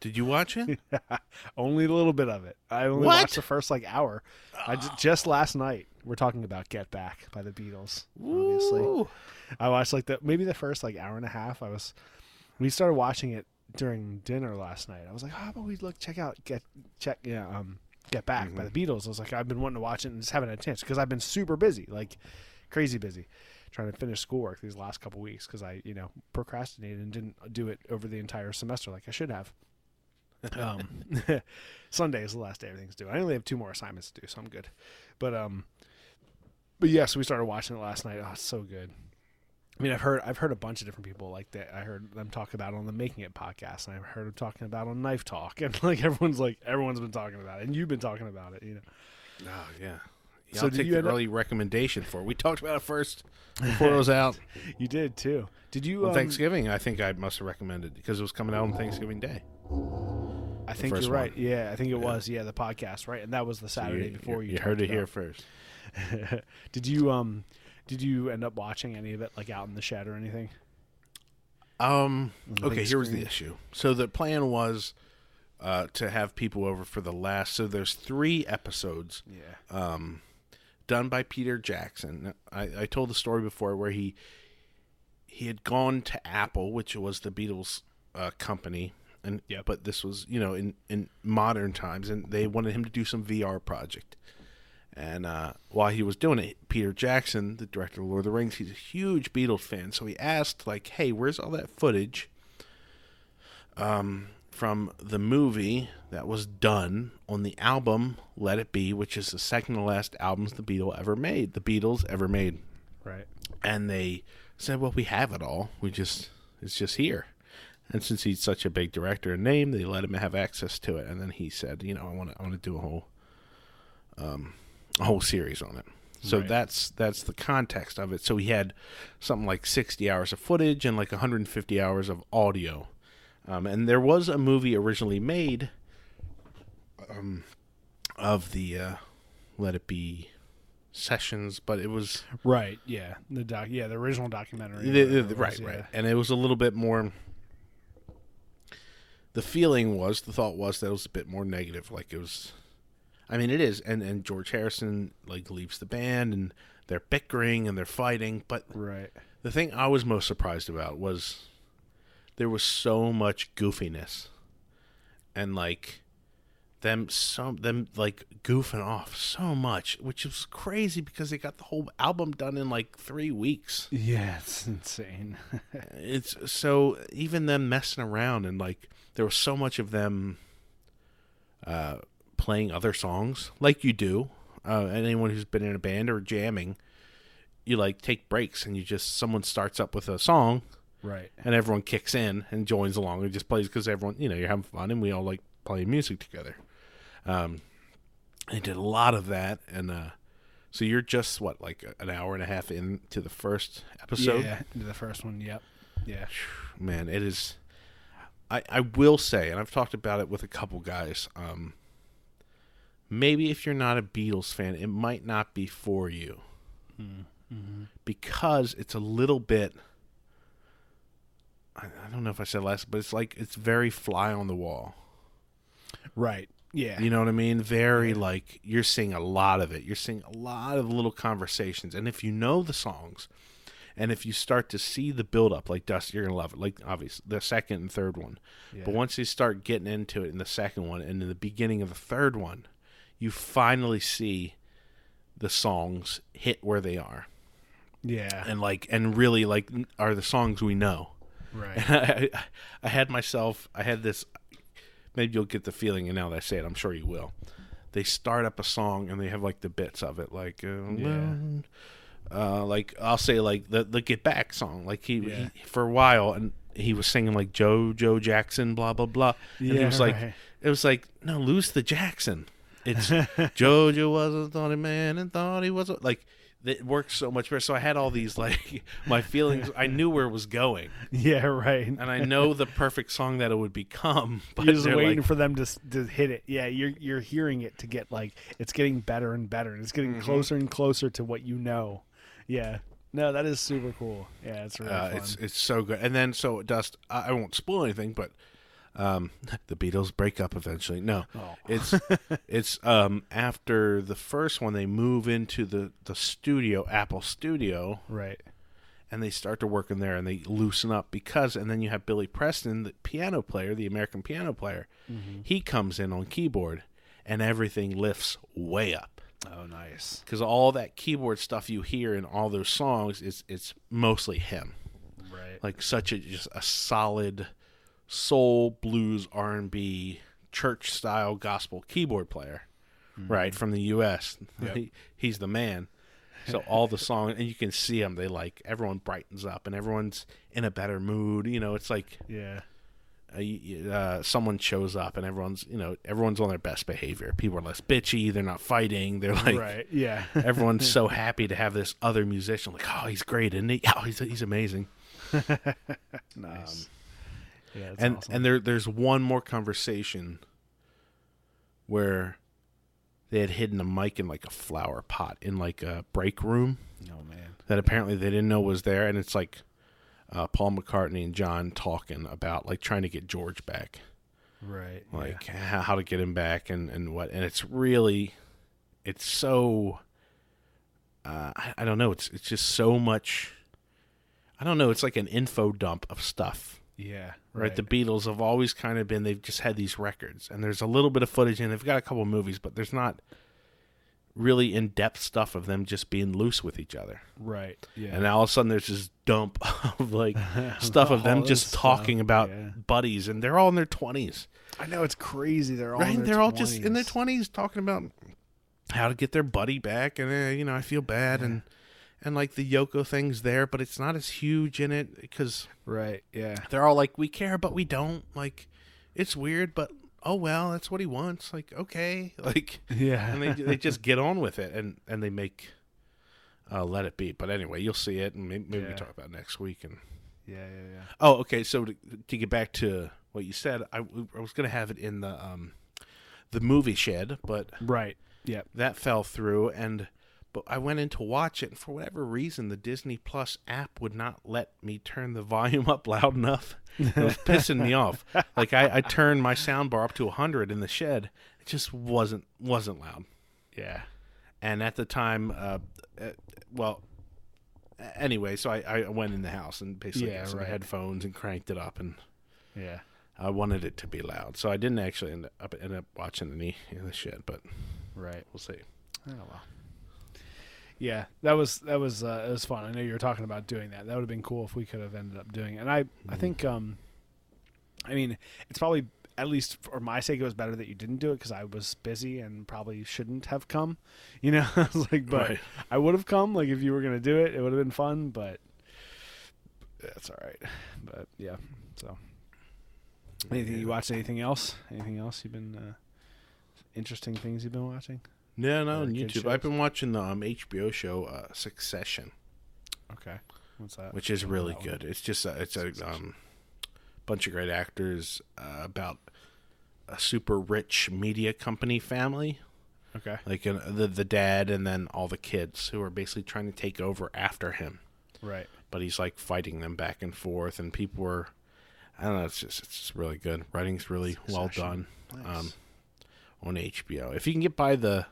did you watch it? [LAUGHS] only a little bit of it. I only What? watched the first like hour. I ju- just last night. We're talking about Get Back by the Beatles. Obviously, Ooh. I watched like the maybe the first like hour and a half. I was we started watching it during dinner last night. I was like, how about we look check out Get check yeah um Get Back by the Beatles. I was like, I've been wanting to watch it and just haven't had a chance because I've been super busy, like crazy busy, trying to finish schoolwork these last couple weeks because I you know procrastinated and didn't do it over the entire semester like I should have. [LAUGHS] um, [LAUGHS] Sunday is the last day everything's due. I only have two more assignments to do, so I'm good. But um, but yes, we started watching it last night. Oh, it's so good. I mean, I've heard I've heard a bunch of different people like that. I heard them talk about it on the Making It podcast, and I've heard them talking about it on Knife Talk, [LAUGHS] and like everyone's like everyone's been talking about it, and you've been talking about it. You know, Oh yeah. yeah So I'll take you the end up- early recommendation for. it. We talked about it first [LAUGHS] before it was out you did too. Did you? on Um, Thanksgiving. I think I must have recommended because it was coming out on Thanksgiving Day. I think you're right. one. Yeah, I think it Yeah. was. Yeah, the podcast, right? And that was the So Saturday before you. You heard talked it here first. [LAUGHS] did you um? Did you end up watching any of it, like out in the shed or anything? Um. Okay. Here was the issue. So the plan was uh, to have people over for the last. So there's three episodes Yeah. um, done by Peter Jackson. I, I told the story before where he he had gone to Apple, which was the Beatles uh, company, and yeah, but this was you know in in modern times, and they wanted him to do some VR project. And uh, while he was doing it, Peter Jackson, the director of Lord of the Rings, he's a huge Beatles fan. So he asked, like, "Hey, where's all that footage um, from the movie that was done on the album Let It Be, which is the second to last albums the Beatles ever made, the Beatles ever made?" Right. And they said, "Well, we have it all. We just it's just here." And since he's such a big director and name, they let him have access to it. And then he said, "You know, I want to I want to do a whole um, a whole series on it." So Right. that's that's the context of it. So he had something like 60 hours of footage and like 150 hours of audio. Um, and there was a movie originally made um, of the uh, Let It Be sessions, but it was Right. Yeah. The doc. Yeah. The original documentary. the- whatever the- right, right, and it was a little bit more. The feeling was, the thought was that it was a bit more negative. Like it was, I mean, it is, and and George Harrison like leaves the band, and they're bickering and they're fighting. But Right. the thing I was most surprised about was there was so much goofiness, and like them some them like goofing off so much, which was crazy because they got the whole album done in like three weeks. Yeah. It's insane. [LAUGHS] It's so even them messing around and like there was so much of them uh, playing other songs like you do. Uh, anyone who's been in a band or jamming, you like take breaks and you just someone starts up with a song right. and everyone kicks in and joins along and just plays because everyone you know you're having fun and we all like playing music together. Um, they did a lot of that and uh, so you're just what like an hour and a half into the first episode. yeah. Into the first one. Yep. Yeah. man, it is. I I will say, and I've talked about it with a couple guys. Um, maybe if you're not a Beatles fan, it might not be for you Mm-hmm. because it's a little bit. I, I don't know if I said last, but it's like it's very fly on the wall. Right. Yeah. You know what I mean? Very like you're seeing a lot of it. You're seeing a lot of little conversations, and if you know the songs, and if you start to see the build up, like Dust, you're gonna love it. Like obviously the second and third one, yeah. but once you start getting into it in the second one and in the beginning of the third one, you finally see the songs hit where they are, Yeah. and like and really like are the songs we know. Right. [LAUGHS] I, I had myself. I had this. Maybe you'll get the feeling, and now that I say it, I'm sure you will. They start up a song and they have like the bits of it, like uh, Yeah. uh, like I'll say like the the Get Back song, like he, Yeah. he for a while, and he was singing like Joe Joe Jackson, blah blah blah, and Yeah, it was like right. it was like no, lose the Jackson. It's [LAUGHS] Jojo was a thoughty man and thought he was a, like it works so much better. So I had all these like [LAUGHS] my feelings. I knew where it was going Yeah. Right. and I know the perfect song that it would become. [LAUGHS] But You're just waiting like, for them to to hit it. Yeah, you're you're hearing it to get like it's getting better and better. and It's getting Mm-hmm. closer and closer to what you know. Yeah. No, that is super cool. Yeah, it's really uh, fun. it's it's so good. And then so Dust. I, I won't spoil anything, but um, [LAUGHS] the Beatles break up eventually. No, Oh. it's [LAUGHS] it's um after the first one they move into the the studio, Apple Studio, right. and they start to work in there and they loosen up because and then you have Billy Preston, the piano player, the American piano player. Mm-hmm. He comes in on keyboard, and everything lifts way up. Oh, nice. because all that keyboard stuff you hear in all those songs is it's mostly him Right. like such a just a solid soul blues r&b church style gospel keyboard player right from the us Yep. [LAUGHS] he, he's the man so all the songs and you can see them they like everyone brightens up and everyone's in a better mood you know it's like yeah. uh, uh, someone shows up and everyone's you know everyone's on their best behavior people are less bitchy they're not fighting they're like right. Yeah. [LAUGHS] everyone's so [LAUGHS] happy to have this other musician. Like, oh, he's great, isn't he? Oh, he's he's amazing. nice. Yeah. And awesome. and there there's one more conversation where they had hidden a mic in like a flower pot in like a break room oh man. that apparently they didn't know was there, and it's like uh, Paul McCartney and John talking about like trying to get George back, Right. like how, how to get him back and and what, and it's really, it's so. Uh, I, I don't know. It's it's just so much. I don't know. It's like an info dump of stuff. Yeah. Yeah. right? The Beatles have always kind of been they've just had these records, and there's a little bit of footage, and they've got a couple movies, but there's not really in depth stuff of them just being loose with each other. right. Yeah. And now all of a sudden there's this dump [LAUGHS] of like [LAUGHS] stuff of them just this talking about yeah. buddies, and they're all in their twenties, I know it's crazy. They're all in right? They're all just in their 20s. talking about how to get their buddy back, and uh, you know I feel bad, and and like the Yoko thing's there, but it's not as huge in it because Right. Yeah. they're all like, "We care, but we don't." Like, it's weird, but oh well, that's what he wants. Like, okay, [LAUGHS] like, Yeah. and they they just [LAUGHS] get on with it, and and they make uh, let it be. But anyway, you'll see it, and maybe, maybe we talk about it next week. And yeah. Yeah. Yeah. oh, okay. So to, to get back to what you said, I, I was gonna have it in the um the movie shed, but Right. yeah, that fell through and but I went in to watch it and for whatever reason the Disney Plus app would not let me turn the [LAUGHS] volume up loud enough. It was pissing me off. Like I, I turned my soundbar up to 100 in the shed. It just wasn't wasn't loud. Yeah. And at the time uh, uh well anyway, so I, I went in the house and basically Yeah, got some right. headphones and cranked it up and Yeah. I wanted it to be loud. So I didn't actually end up end up watching any in the shed, but Right. we'll see. Oh well. Yeah, that was that was uh, it was fun. I know you were talking about doing that. That would have been cool if we could have ended up doing it. And I I think um, I mean it's probably at least for my sake it was better that you didn't do it because I was busy and probably shouldn't have come. [LAUGHS] You know, [LAUGHS] I was like, but Right. I would have come. Like if you were gonna do it, it would have been fun. But that's all right. But yeah, so anything you watched? Anything else? Anything else you've been uh, interesting things you've been watching? No, no, on YouTube. I've been watching the um, HBO show uh, Succession, Okay, what's that? which is really good. It's just a, it's a um, bunch of great actors uh, about a super rich media company family, Okay. like uh, the the dad and then all the kids who are basically trying to take over after him. Right. But he's like fighting them back and forth, and people were. I don't know. It's just it's just really good. Writing's really well done. Nice. Um, on HBO. If you can get by the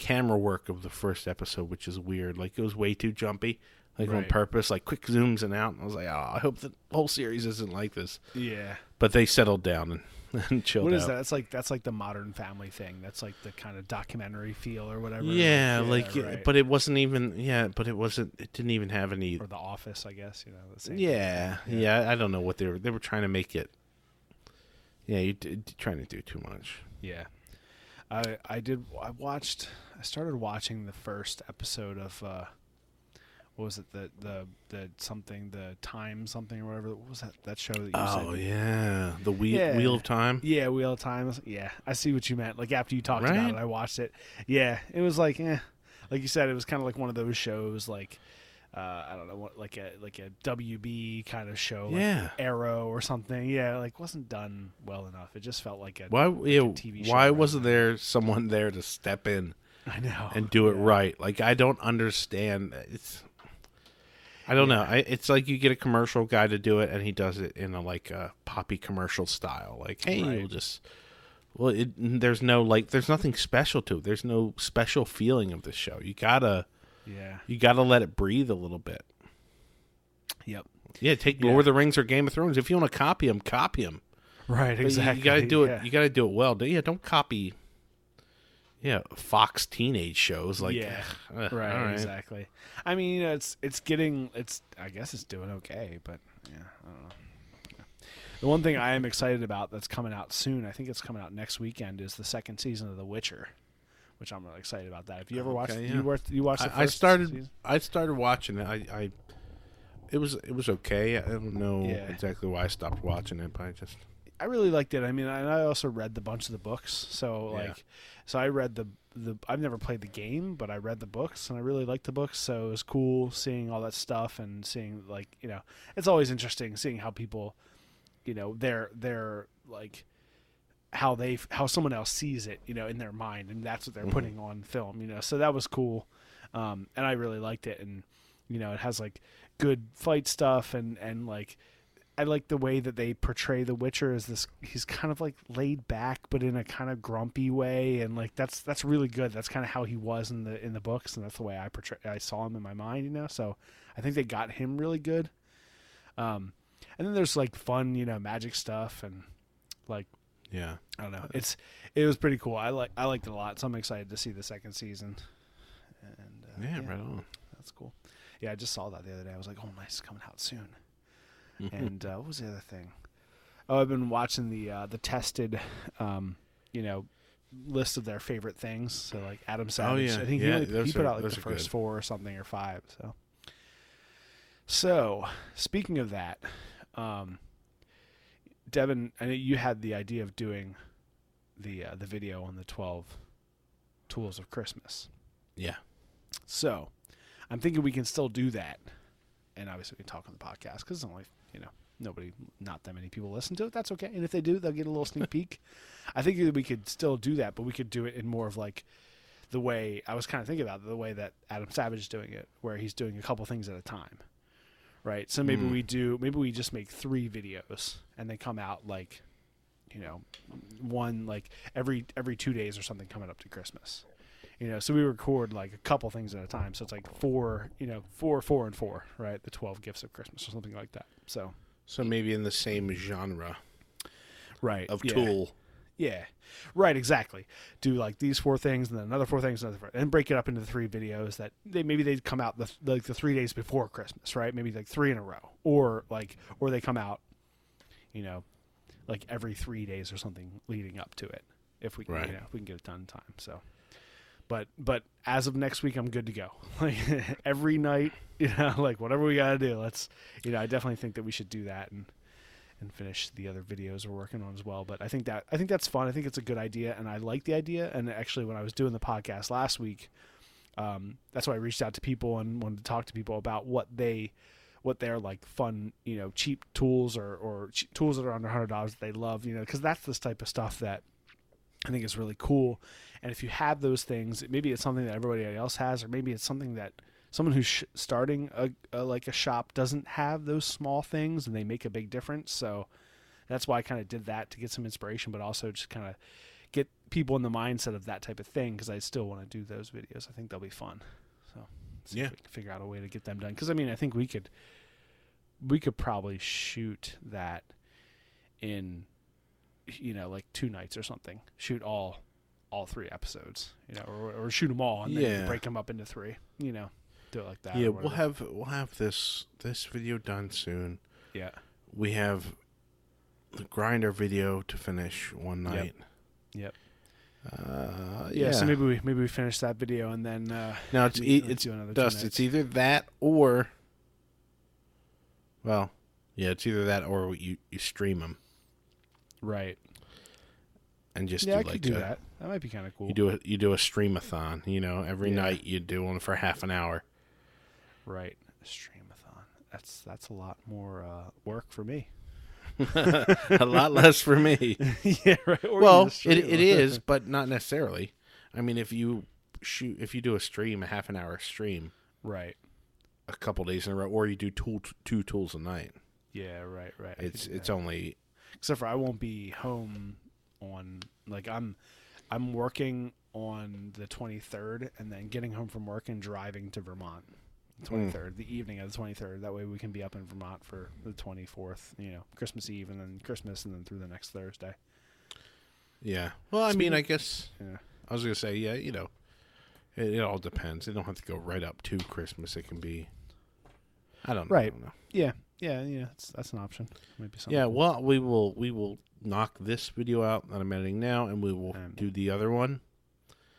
camera work of the first episode, which is weird, like it was way too jumpy, like on purpose, like quick zooms and out. And I was like, oh, I hope the whole series isn't like this. yeah. But they settled down and, [LAUGHS] and chilled What is out. that? That's like that's like the modern family thing. That's like the kind of documentary feel or whatever. Yeah, like, right. but it wasn't even. Yeah, but it wasn't. It didn't even have any. or the Office, I guess. You know, the same. Yeah, thing. yeah, I don't know what they were. They were trying to make it. Yeah, you d- trying to do too much. Yeah. I I did. I watched. I started watching the first episode of. uh what was it the the the something the time something or whatever what was that that show that you Oh said yeah, the wheel Yeah. wheel of time. Yeah, Wheel of Time. Yeah, I see what you meant. Like after you talked Right? about it, I watched it. Yeah, it was like, eh. like you said, it was kind of like one of those shows, like uh, I don't know, what, like a like a WB kind of show, like Yeah. Arrow or something. Yeah, like wasn't done well enough. It just felt like a. Why? Yeah, TV show why rather wasn't than- there someone there to step in I know and do it Yeah. right? Like I don't understand. It's. I don't know. I, it's like you get a commercial guy to do it, and he does it in a like a poppy commercial style. Like, hey, Right. we'll just. Well, it, there's no like, there's nothing special to it. There's no special feeling of the show. You gotta, Yeah. you gotta let it breathe a little bit. Yep. Yeah, take Yeah. Lord of the Rings or Game of Thrones. If you want to copy them, copy them. Right. But Exactly. You, gotta do it. Yeah. You gotta do it well. Yeah, don't copy. Yeah, Fox teenage shows like. Yeah, ugh, right, all exactly. I mean, you know, it's it's getting it's I guess it's doing okay, but yeah, I don't know. Yeah. The one thing I am excited about that's coming out soon, I think it's coming out next weekend, is the second season of The Witcher, which I'm really excited about. That. If you ever watched? Okay, You watched? You watched? I, I started. season? I started watching it. I, I. It was it was okay. I don't know Yeah. exactly why I stopped watching it, but I just. I really liked it. I mean, and I also read the bunch of the books. So Yeah. like, so I read the the. I've never played the game, but I read the books, and I really liked the books. So it was cool seeing all that stuff and seeing like you know, it's always interesting seeing how people, you know, their their like how they how someone else sees it, you know, in their mind, and that's what they're Mhm. putting on film. You know, so that was cool, um, and I really liked it. And you know, it has like good fight stuff and and like I like the way that they portray the Witcher as this. He's kind of like laid back, but in a kind of grumpy way, and like that's that's really good. That's kind of how he was in the in the books, and that's the way I portray. I saw him in my mind, you know. So I think they got him really good. Um, and then there's like fun, you know, magic stuff, and like Yeah. I don't know. It's it was pretty cool. I like I liked it a lot, so I'm excited to see the second season. And uh, Yeah. Right on. that's cool. Yeah, I just saw that the other day. I was like, oh, nice, coming out soon. Mhm. And uh, what was the other thing? Oh, I've been watching the uh, the tested, um, you know, list of their favorite things. So like Adam Savage, Oh, yeah. I think he, Yeah, only, he put are- out like the first good. four or something or five. So, so speaking of that, um, Devon, I know you had the idea of doing the uh, the video on the twelve tools of Christmas. Yeah. So, I'm thinking we can still do that, and obviously we can talk on the podcast because it's only you know nobody, not that many people listen to it. That's okay. And if they do, they'll get a little sneak [LAUGHS] peek. I think that we could still do that, but we could do it in more of like the way I was kind of thinking about it, the way that Adam Savage is doing it, where he's doing a couple things at a time. Right. So maybe Mm. we do, maybe we just make three videos and they come out like, you know, one like every every two days or something coming up to Christmas. You know, so we record like a couple things at a time. So it's like four, you know, four, four, and four, right? The twelve gifts of Christmas or something like that. So So maybe in the same genre right of yeah. tool. Yeah, right. Exactly. Do like these four things, and then another four things, another four, and break it up into three videos that they maybe they'd come out the like the three days before Christmas, right? Maybe like three in a row, or like or they come out, you know, like every three days or something leading up to it. If we can, Right. you know, if we can get it done in time. So, but but as of next week, I'm good to go. [LAUGHS] Like every night, [LAUGHS] you know, like whatever we gotta do, let's, you know, I definitely think that we should do that and and finish the other videos we're working on as well. But I think that I think that's fun. I think it's a good idea, and I like the idea. And actually, when I was doing the podcast last week, um, that's why I reached out to people and wanted to talk to people about what they, what their like fun, you know, cheap tools or or tools that are under hundred dollars that they love, you know, because that's this type of stuff that I think is really cool. And if you have those things, maybe it's something that everybody else has, or maybe it's something that someone who's sh- starting a, a like a shop doesn't have those small things, and they make a big difference. So that's why I kind of did that to get some inspiration, but also just kind of get people in the mindset of that type of thing because I still want to do those videos. I think they'll be fun. So see Yeah. if we can figure out a way to get them done. Because I mean, I think we could we could probably shoot that in you know like two nights or something. Shoot all all three episodes, you know, or, or shoot them all and then break them up into three. You know, do it like that. yeah, we'll have we'll have this this video done soon. yeah We have the grinder video to finish one night. Yep. Uh, yeah. yeah. So maybe we maybe we finish that video and then uh, now it's e- it's dust. It's either that or well, yeah, it's either that or you you stream them right. and just yeah, do I like could do a, that. That might be kind of cool. You do a you do a streamathon. You know, every Yeah. night you do one for half an hour. Right. Streamathon. That's that's a lot more uh, work for me. [LAUGHS] a lot less for me. [LAUGHS] yeah, right. Or well, it it is, but not necessarily. I mean, if you shoot, if you do a stream, a half an hour stream, right. a couple days in a row, or you do tool, two tools a night, Yeah, right, right. I it's it's that. only except for I won't be home on like I'm I'm working on the 23rd and then getting home from work and driving to Vermont. The Mm. 23rd, the evening of the 23rd. That way we can be up in Vermont for the 24th, you know, Christmas Eve and then Christmas and then through the next Thursday. yeah. Well, I mean, I guess Yeah. I was gonna say, yeah, you know, it, it all depends. It don't have to go right up to Christmas. It can be, I don't know. Right. I don't know. Yeah, yeah, yeah. That's that's an option. Maybe something. Yeah, well, we will we will knock this video out that I'm editing now, and we will And- do the other one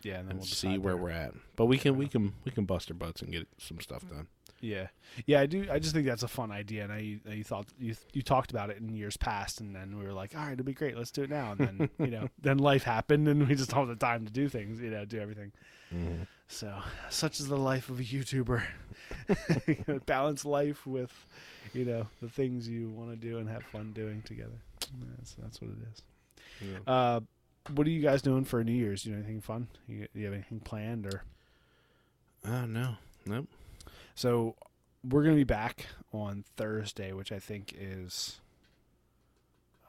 yeah, and then and we'll see where there. we're at. But we can we can we can bust our butts and get some stuff done. Yeah, yeah, I do. I just think that's a fun idea, and I, I you thought you you talked about it in years past, and then we were like, all right, it'll be great, let's do it now. And then you know, [LAUGHS] then life happened, and we just don't have the time to do things, you know, do everything. So, such is the life of a YouTuber. You [LAUGHS] Balance life with, you know, the things you want to do and have fun doing together. That's that's what it is. Yeah. Uh, what are you guys doing for New Year's? You do anything fun? You, you have anything planned or? Oh no, nope. So we're gonna be back on Thursday, which I think is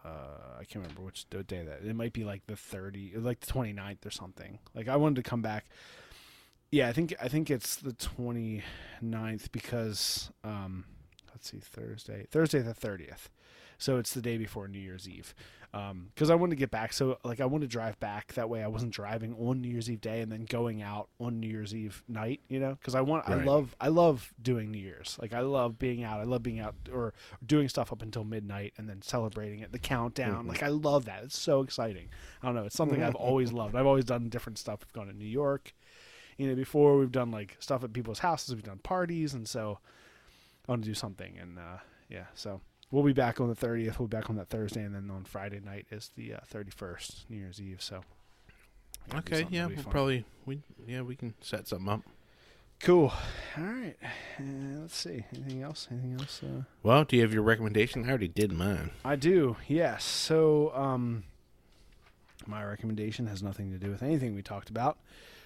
uh I can't remember which day that it might be like the 30 like the 29th or something. Like I wanted to come back. Yeah, I think I think it's the 29th because um let's see Thursday. Thursday the 30th. So it's the day before New Year's Eve. Um cuz I wanted to get back so like I want to drive back that way I wasn't driving on New Year's Eve day and then going out on New Year's Eve night, you know? Cuz I want I love I love doing New Year's. Like I love being out. I love being out or doing stuff up until midnight and then celebrating it, the countdown. Mhm. Like I love that. It's so exciting. I don't know. It's something I've always loved. I've always done different stuff. We've gone to New York. You know, before we've done like stuff at people's houses. We've done parties, and so I want to do something. And uh, yeah, so we'll be back on the thirtieth. We'll be back on that Thursday, and then on Friday night is the thirty first, New Year's Eve. So Okay, yeah, we'll fun. probably we yeah we can set something up. Cool. All right. Uh, let's see. Anything else? Anything else? Uh, Well, do you have your recommendation? I already did mine. I do. Yes. So, um, my recommendation has nothing to do with anything we talked about,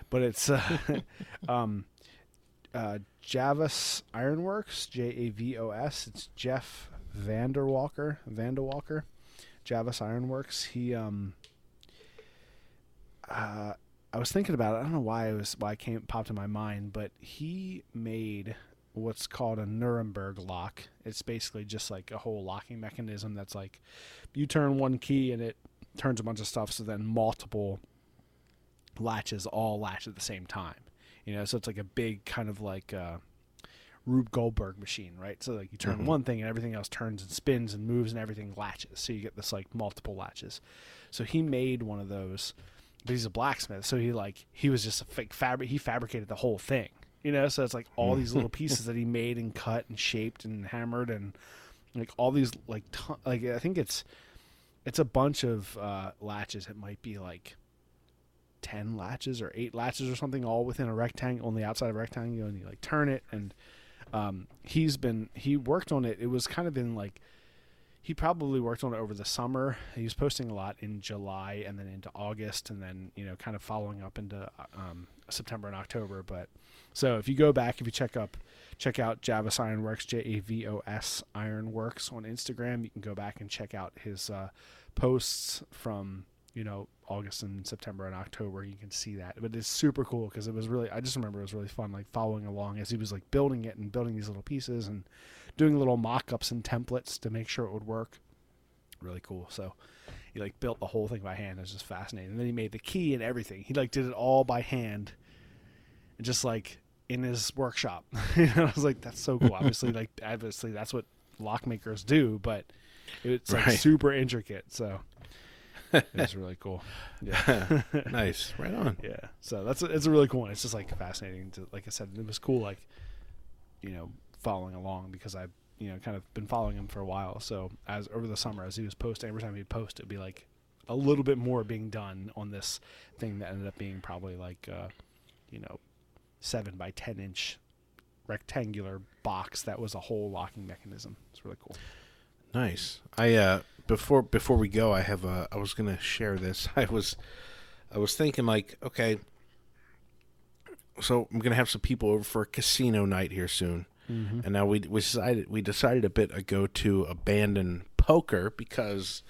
but it's uh, [LAUGHS] um, uh, Javos Ironworks. J A V O S. It's Jeff Van de Walker. Vanderwalker. Javos Ironworks. He um. Uh, I was thinking about it. I don't know why it was why it came popped in my mind, but he made what's called a Nuremberg lock. It's basically just like a whole locking mechanism that's like you turn one key and it turns a bunch of stuff, so then multiple latches all latch at the same time. You know, so it's like a big kind of like uh, Rube Goldberg machine, right? So like you turn Mhm. one thing and everything else turns and spins and moves and everything latches. So you get this like multiple latches. So he made one of those, but he's a blacksmith, so he like he was just a fake fabric. He fabricated the whole thing, you know. So it's like all these little [LAUGHS] pieces that he made and cut and shaped and hammered and like all these like ton- like I think it's it's a bunch of uh, latches. It might be like ten latches or eight latches or something, all within a rectangle on the outside of a rectangle, and you like turn it. And um, he's been he worked on it. It was kind of in like he probably worked on it over the summer. He was posting a lot in July and then into August, and then you know kind of following up into um, September and October. But so if you go back, if you check up, check out Javos Ironworks, J A V O S Ironworks on Instagram. You can go back and check out his uh, posts from you know August and September and October. You can see that, but it's super cool because it was really. I just remember it was really fun, like following along as he was like building it and building these little pieces and doing little mock-ups and templates to make sure it would work. Really cool. So he like built the whole thing by hand. It was just fascinating. And then he made the key and everything. He like did it all by hand, and just like in his workshop. [LAUGHS] you know, I was like, that's so cool. obviously, like [LAUGHS] obviously that's what lockmakers do, but it's like Right. super intricate. So it was really cool. Yeah. [LAUGHS] nice. Right on. Yeah. So that's a, it's a really cool one. It's just like fascinating to like I said, it was cool like you know, following along because I've you know, kind of been following him for a while. So as over the summer as he was posting every time he'd post it'd be like a little bit more being done on this thing that ended up being probably like uh, you know, seven by ten inch rectangular box that was a whole locking mechanism. It's really cool. Nice. I uh before before we go, I have uh I was gonna share this. [LAUGHS] I was I was thinking like, okay, so I'm gonna have some people over for a casino night here soon, Mm-hmm. and now we we decided we decided a bit ago to abandon poker because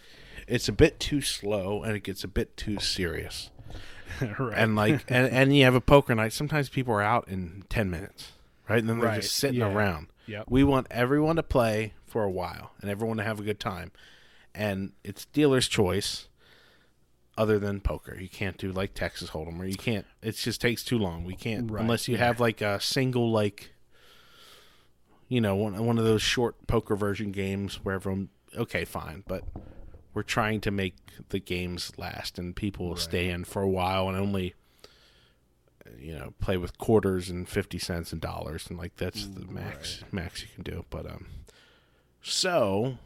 it's a bit too slow and it gets a bit too serious. [LAUGHS] right. And like [LAUGHS] and, and you have a poker night, sometimes people are out in ten minutes. Right? And then they're Right, just sitting yeah. around. Yep. We want everyone to play for a while and everyone to have a good time. And it's dealer's choice other than poker. You can't do like Texas Hold'em or you can't it just takes too long. We can't Right, unless you have like a single like you know, one one of those short poker version games where everyone okay, fine, but we're trying to make the games last and people Right. stay in for a while and only you know play with quarters and 50 cents and dollars and like that's the max max you can do but um so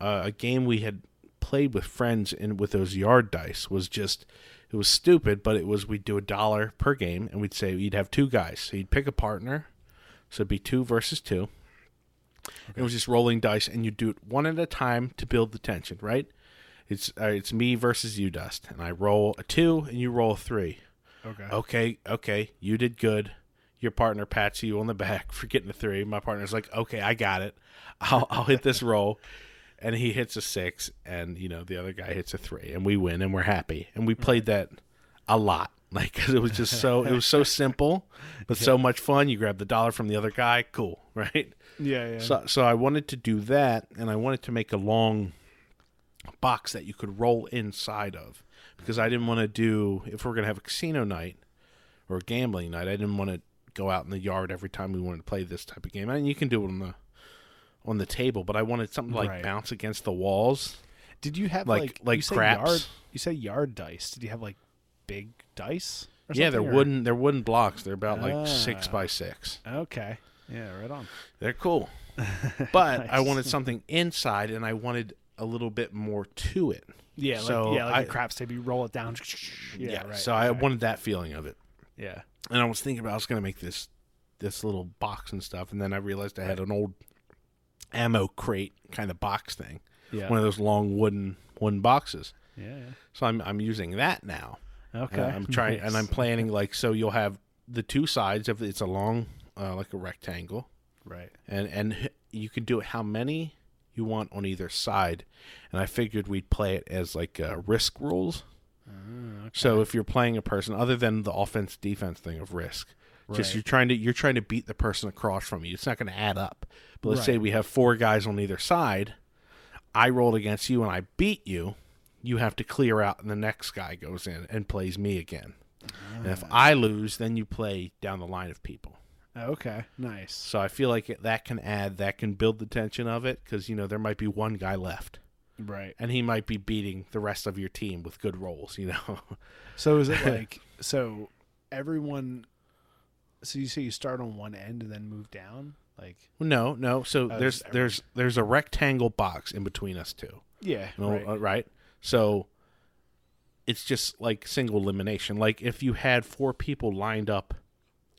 uh, a game we had played with friends and with those yard dice was just it was stupid but it was we'd do a dollar per game and we'd say you'd have two guys so you'd pick a partner so it'd be two versus two it was just rolling dice and you'd do it one at a time to build the tension right it's uh, it's me versus you dust and i roll a two and you roll a three Okay. okay, okay, you did good. Your partner pats you on the back [LAUGHS] for getting a three. My partner's like, okay, I got it. I'll, I'll hit this [LAUGHS] roll. And he hits a six, and, you know, the other guy hits a three, and we win, and we're happy. And we played mm-hmm. that a lot. [LAUGHS] like cause it was just so, it was so simple, but so much fun. You grab the dollar from the other guy, cool, [LAUGHS] right? Yeah, yeah. So, so I wanted to do that, and I wanted to make a long box that you could roll inside of because I didn't want to do if we're gonna have a casino night or a gambling night. I didn't want to go out in the yard every time we wanted to play this type of game. And you can do it on the on the table, but I wanted something to, like Right. bounce against the walls. Did you have Like- like like you say craps? Yard, you yard dice. Did you have like big dice? or Yeah, they're something, or- wooden. They're wooden blocks. They're about like six Ah. by six. Okay. Yeah, right on. They're cool. [LAUGHS] But I Nice. wanted something inside, and I wanted a little bit more to it. Yeah, So like, yeah, like I- a craps table. You roll it down. Yeah, right. So I okay. wanted that feeling of it. Yeah. And I was thinking about I was going to make this this little box and stuff, and then I realized I had an old ammo crate kind of box thing, Yeah. one of those long wooden wooden boxes. yeah. yeah. So I'm I'm using that now. Okay. Uh, I'm trying, and I'm planning like so. You'll have the two sides of it's a long, uh, like a rectangle, Right. and and you can do it how many you want on either side. And I figured we'd play it as like uh, risk rules. Mm, okay. So if you're playing a person other than the offense defense thing of risk, just Right. you're trying to you're trying to beat the person across from you. It's not going to add up. But let's say we have four guys on either side. I rolled against you and I beat you. You have to clear out, and the next guy goes in and plays me again. And if I lose, then you play down the line of people. Okay. Nice. So I feel like it, that can add, that can build the tension of it because you know there might be one guy left, Right. and he might be beating the rest of your team with good rolls. You know, [LAUGHS] So is it [LAUGHS] like so everyone so you say you start on one end and then move down? Like no, no. So Oh, there's there's there's a rectangle box in between us two. Yeah. No, right. uh, right. So it's just like single elimination. Like if you had four people lined up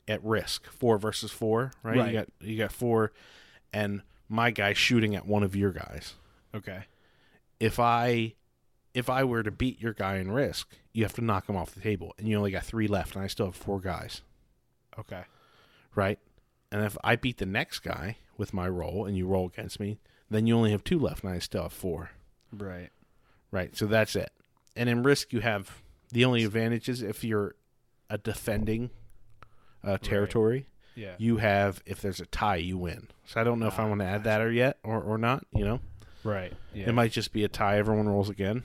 at risk, four versus four, right? Right. You got you got four, and my guy shooting at one of your guys. okay. If I if I were to beat your guy in risk, you have to knock him off the table, and you only got three left, and I still have four guys, Okay. right? And if I beat the next guy with my roll, and you roll against me, then you only have two left, and I still have four. Right. Right. So that's it. And in risk, you have the only advantage is if you're a defending uh, territory, Yeah. you have if there's a tie, you win. So I don't know if I Ah, want to add that or yet or, or not. You know, right. Yeah. it might just be a tie. Everyone rolls again.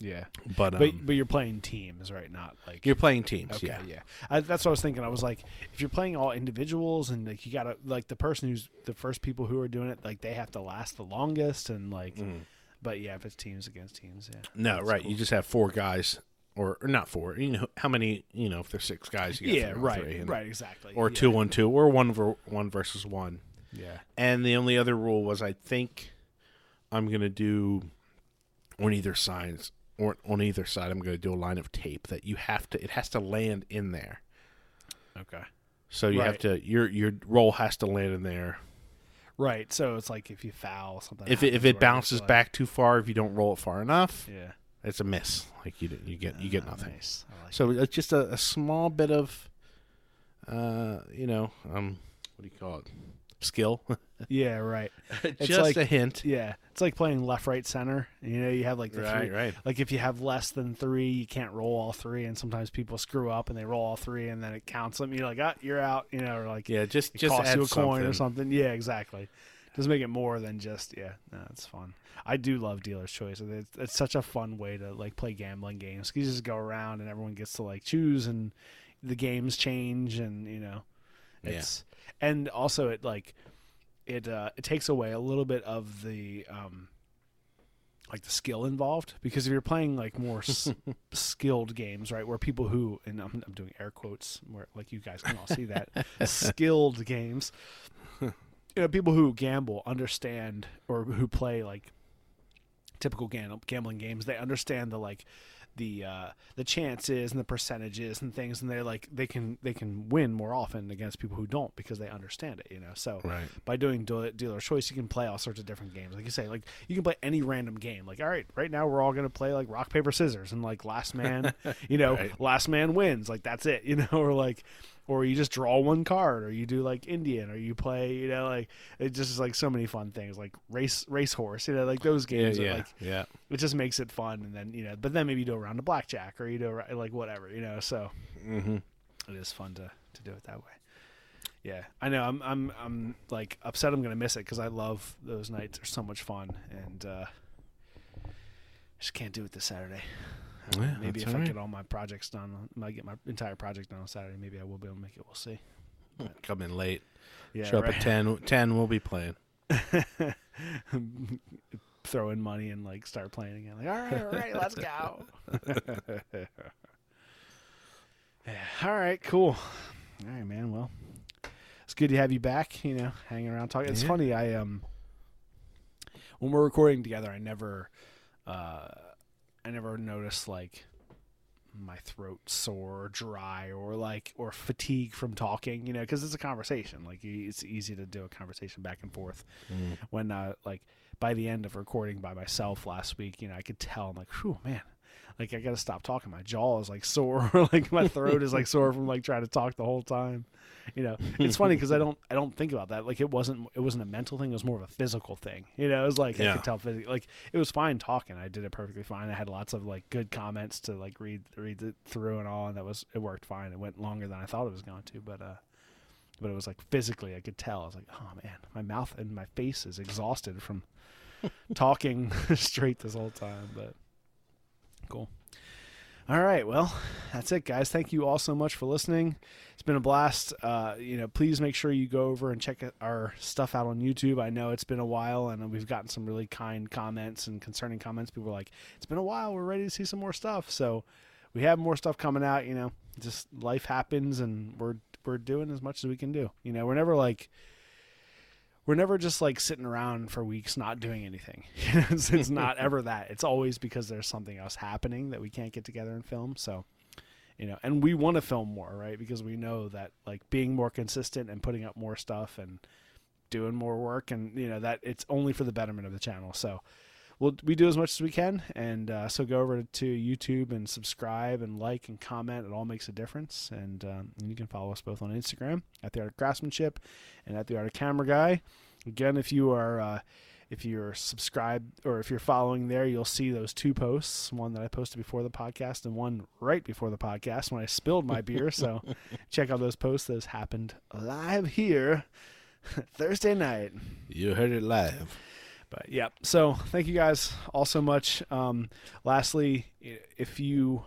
Yeah. But, um, But but you're playing teams, right? Not like you're playing teams. Okay, Yeah. yeah. I, that's what I was thinking. I was like, if you're playing all individuals and like you gotta like the person who's the first people who are doing it, like they have to last the longest and like. Mhm. But yeah, if it's teams against teams, yeah. No, right. cool. You just have four guys, or, or not four. You know how many? You know, if there's six guys, you got Yeah, right, three, right, exactly. or yeah. two on two, or one ver- one versus one. Yeah. And the only other rule was I think I'm gonna do on either sides or on either side I'm gonna do a line of tape that you have to it has to land in there. Okay. So you have to your your roll has to land in there. Right. So it's like if you foul something. If it, if it bounces back too far, if you don't roll it far enough, Yeah. it's a miss. Like you you get you get Ah, nothing. Nice. Like So it's just a, a small bit of uh you know um what do you call it skill. [LAUGHS] Yeah. Right. [LAUGHS] just like- a hint Yeah. It's like playing left, right, center. You know, you have like the right three. right Like if you have less than three, you can't roll all three, and sometimes people screw up and they roll all three, and then it counts them. You're like, ah, you're out. You know, or like yeah just it just costs add you a coin or something. something. Yeah, exactly. Just make it more than just yeah. No, it's fun. I do love dealer's choice. It's, it's such a fun way to like play gambling games. You just go around and everyone gets to like choose, and the games change, and you know, Yeah. it's and also it like it uh, it takes away a little bit of the um like the skill involved because if you're playing like more s- [LAUGHS] skilled games right where people who and I'm, I'm doing air quotes where like you guys can all see that [LAUGHS] skilled games [LAUGHS] you know people who gamble understand or who play like typical gam- gambling games they understand the like the uh the chances and the percentages and things and they're like they can they can win more often against people who don't because they understand it you know? So right. by doing dealer choice you can play all sorts of different games. Like you say like you can play any random game. Like all right right now we're all going to play like rock paper scissors and like last man [LAUGHS] you know Right. last man wins. Like that's it [LAUGHS] you know? Or like or you just draw one card or you do like indian or you play you know like it just is like so many fun things like race racehorse you know like those yeah games are yeah like yeah it just makes it fun and then you know but then maybe you do a round of blackjack or you do a, like whatever you know so mm-hmm. it is fun to to do it that way. Yeah, I know. I'm I'm I'm like upset. I'm gonna miss it because I love those nights. They're so much fun, and uh, I just can't do it this Saturday. Yeah, maybe if I right. get all my projects done, I might get my entire project done on Saturday. Maybe I will be able to make it. We'll see. come in late Yeah, show up at 10 10 we'll be playing [LAUGHS] Throw in money and like start playing again. Like, all right, all right, let's go. yeah, [LAUGHS] [LAUGHS] all right, cool. All right, man. Well, it's good to have you back. You know, hanging around talking. It's Yeah. funny. I um, when we're recording together, I never, uh, I never notice like my throat sore, or dry, or like or fatigue from talking. You know, because it's a conversation. Like it's easy to do a conversation back and forth. Mm. When uh, like by the end of recording by myself last week, you know, I could tell I'm like, whew, man. Like I gotta stop talking. My jaw is like [LAUGHS] sore. like my throat is like sore from like trying to talk the whole time. You know, it's funny because I don't I don't think about that. Like it wasn't it wasn't a mental thing. It was more of a physical thing. You know, it was like I could tell physically. Like it was fine talking. I did it perfectly fine. I had lots of like good comments to like read read it through and all, and that was it worked fine. It went longer than I thought it was going to, but uh, but it was like physically I could tell. I was like, oh man, my mouth and my face is exhausted from [LAUGHS] talking [LAUGHS] straight this whole time. But cool. All right, well, that's it, guys. Thank you all so much for listening. It's been a blast. Uh, you know, please make sure you go over and check our stuff out on YouTube. I know it's been a while, and we've gotten some really kind comments and concerning comments. People are like, "It's been a while. We're ready to see some more stuff." So we have more stuff coming out. You know, just life happens, and we're we're doing as much as we can do. You know, we're never like we're never just like sitting around for weeks not doing anything. [LAUGHS] it's, it's not [LAUGHS] ever that. It's always because there's something else happening that we can't get together and film. So, you know, and we want to film more, right? Because we know that like being more consistent and putting up more stuff and doing more work and you know that it's only for the betterment of the channel. So, we'll we do as much as we can and uh, so go over to YouTube and subscribe and like and comment. It all makes a difference. And, um, and you can follow us both on Instagram at the Art of Craftsmanship and at the Art of Camera Guy. Again, if you are uh, if you're subscribed or if you're following there, you'll see those two posts. One that I posted before the podcast and one right before the podcast when I spilled my beer. So [LAUGHS] check out those posts. Those happened live here [LAUGHS] Thursday night. You heard it live. But yeah, so thank you guys all so much. Um, lastly, if you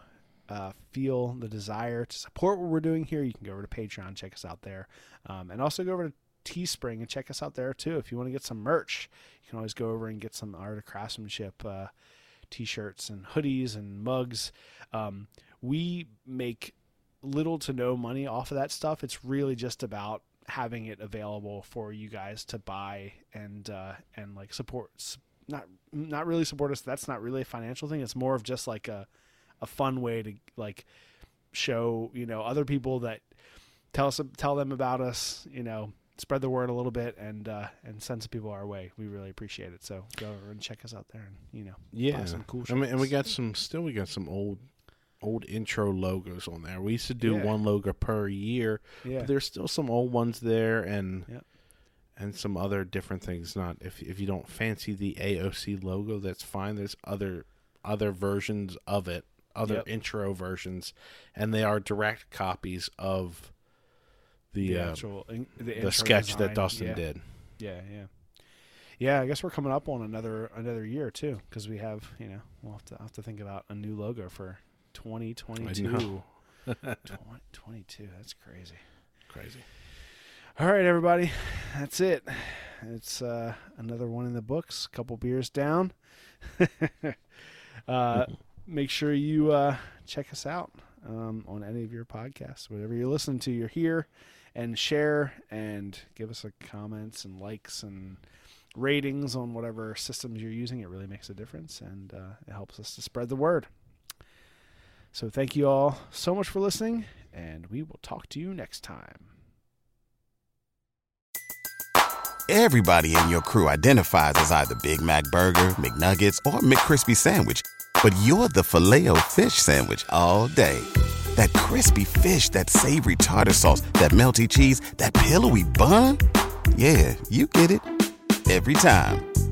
uh, feel the desire to support what we're doing here, you can go over to Patreon, check us out there, um, and also go over to Teespring and check us out there too. If you want to get some merch, you can always go over and get some art of craftsmanship uh, t-shirts and hoodies and mugs. Um, we make little to no money off of that stuff. It's really just about having it available for you guys to buy and uh, and like support. Not not really support us. That's not really a financial thing. It's more of just like a a fun way to like show you know other people that tell us tell them about us. You know, spread the word a little bit and uh, and send some people our way. We really appreciate it. So go over and check us out there and you know Yeah, some cool I mean, and we got some. Still, we got some old, old intro logos on there. We used to do Yeah. one logo per year, yeah but there's still some old ones there, and and some other different things. Not if if you don't fancy the AOC logo, that's fine. There's other other versions of it, other Yep. intro versions, and they are direct copies of the the uh, actual in- the, the sketch design. that Dustin did. Yeah, yeah, yeah. I guess we're coming up on another another year too, because we have you know we'll have to have to think about a new logo for 2022. know. [LAUGHS] 2022. That's crazy. Crazy. All right, everybody, that's it. It's uh, another one in the books. Couple beers down. [LAUGHS] uh, [LAUGHS] make sure you uh, check us out um, on any of your podcasts, whatever you're listening to. You're here, and share and give us a comments and likes and ratings on whatever systems you're using. It really makes a difference, and uh, it helps us to spread the word. So thank you all so much for listening, and we will talk to you next time. Everybody in your crew identifies as either Big Mac Burger, McNuggets, or McCrispy Sandwich. But you're the filet fish Sandwich all day. That crispy fish, that savory tartar sauce, that melty cheese, that pillowy bun. Yeah, you get it. Every time.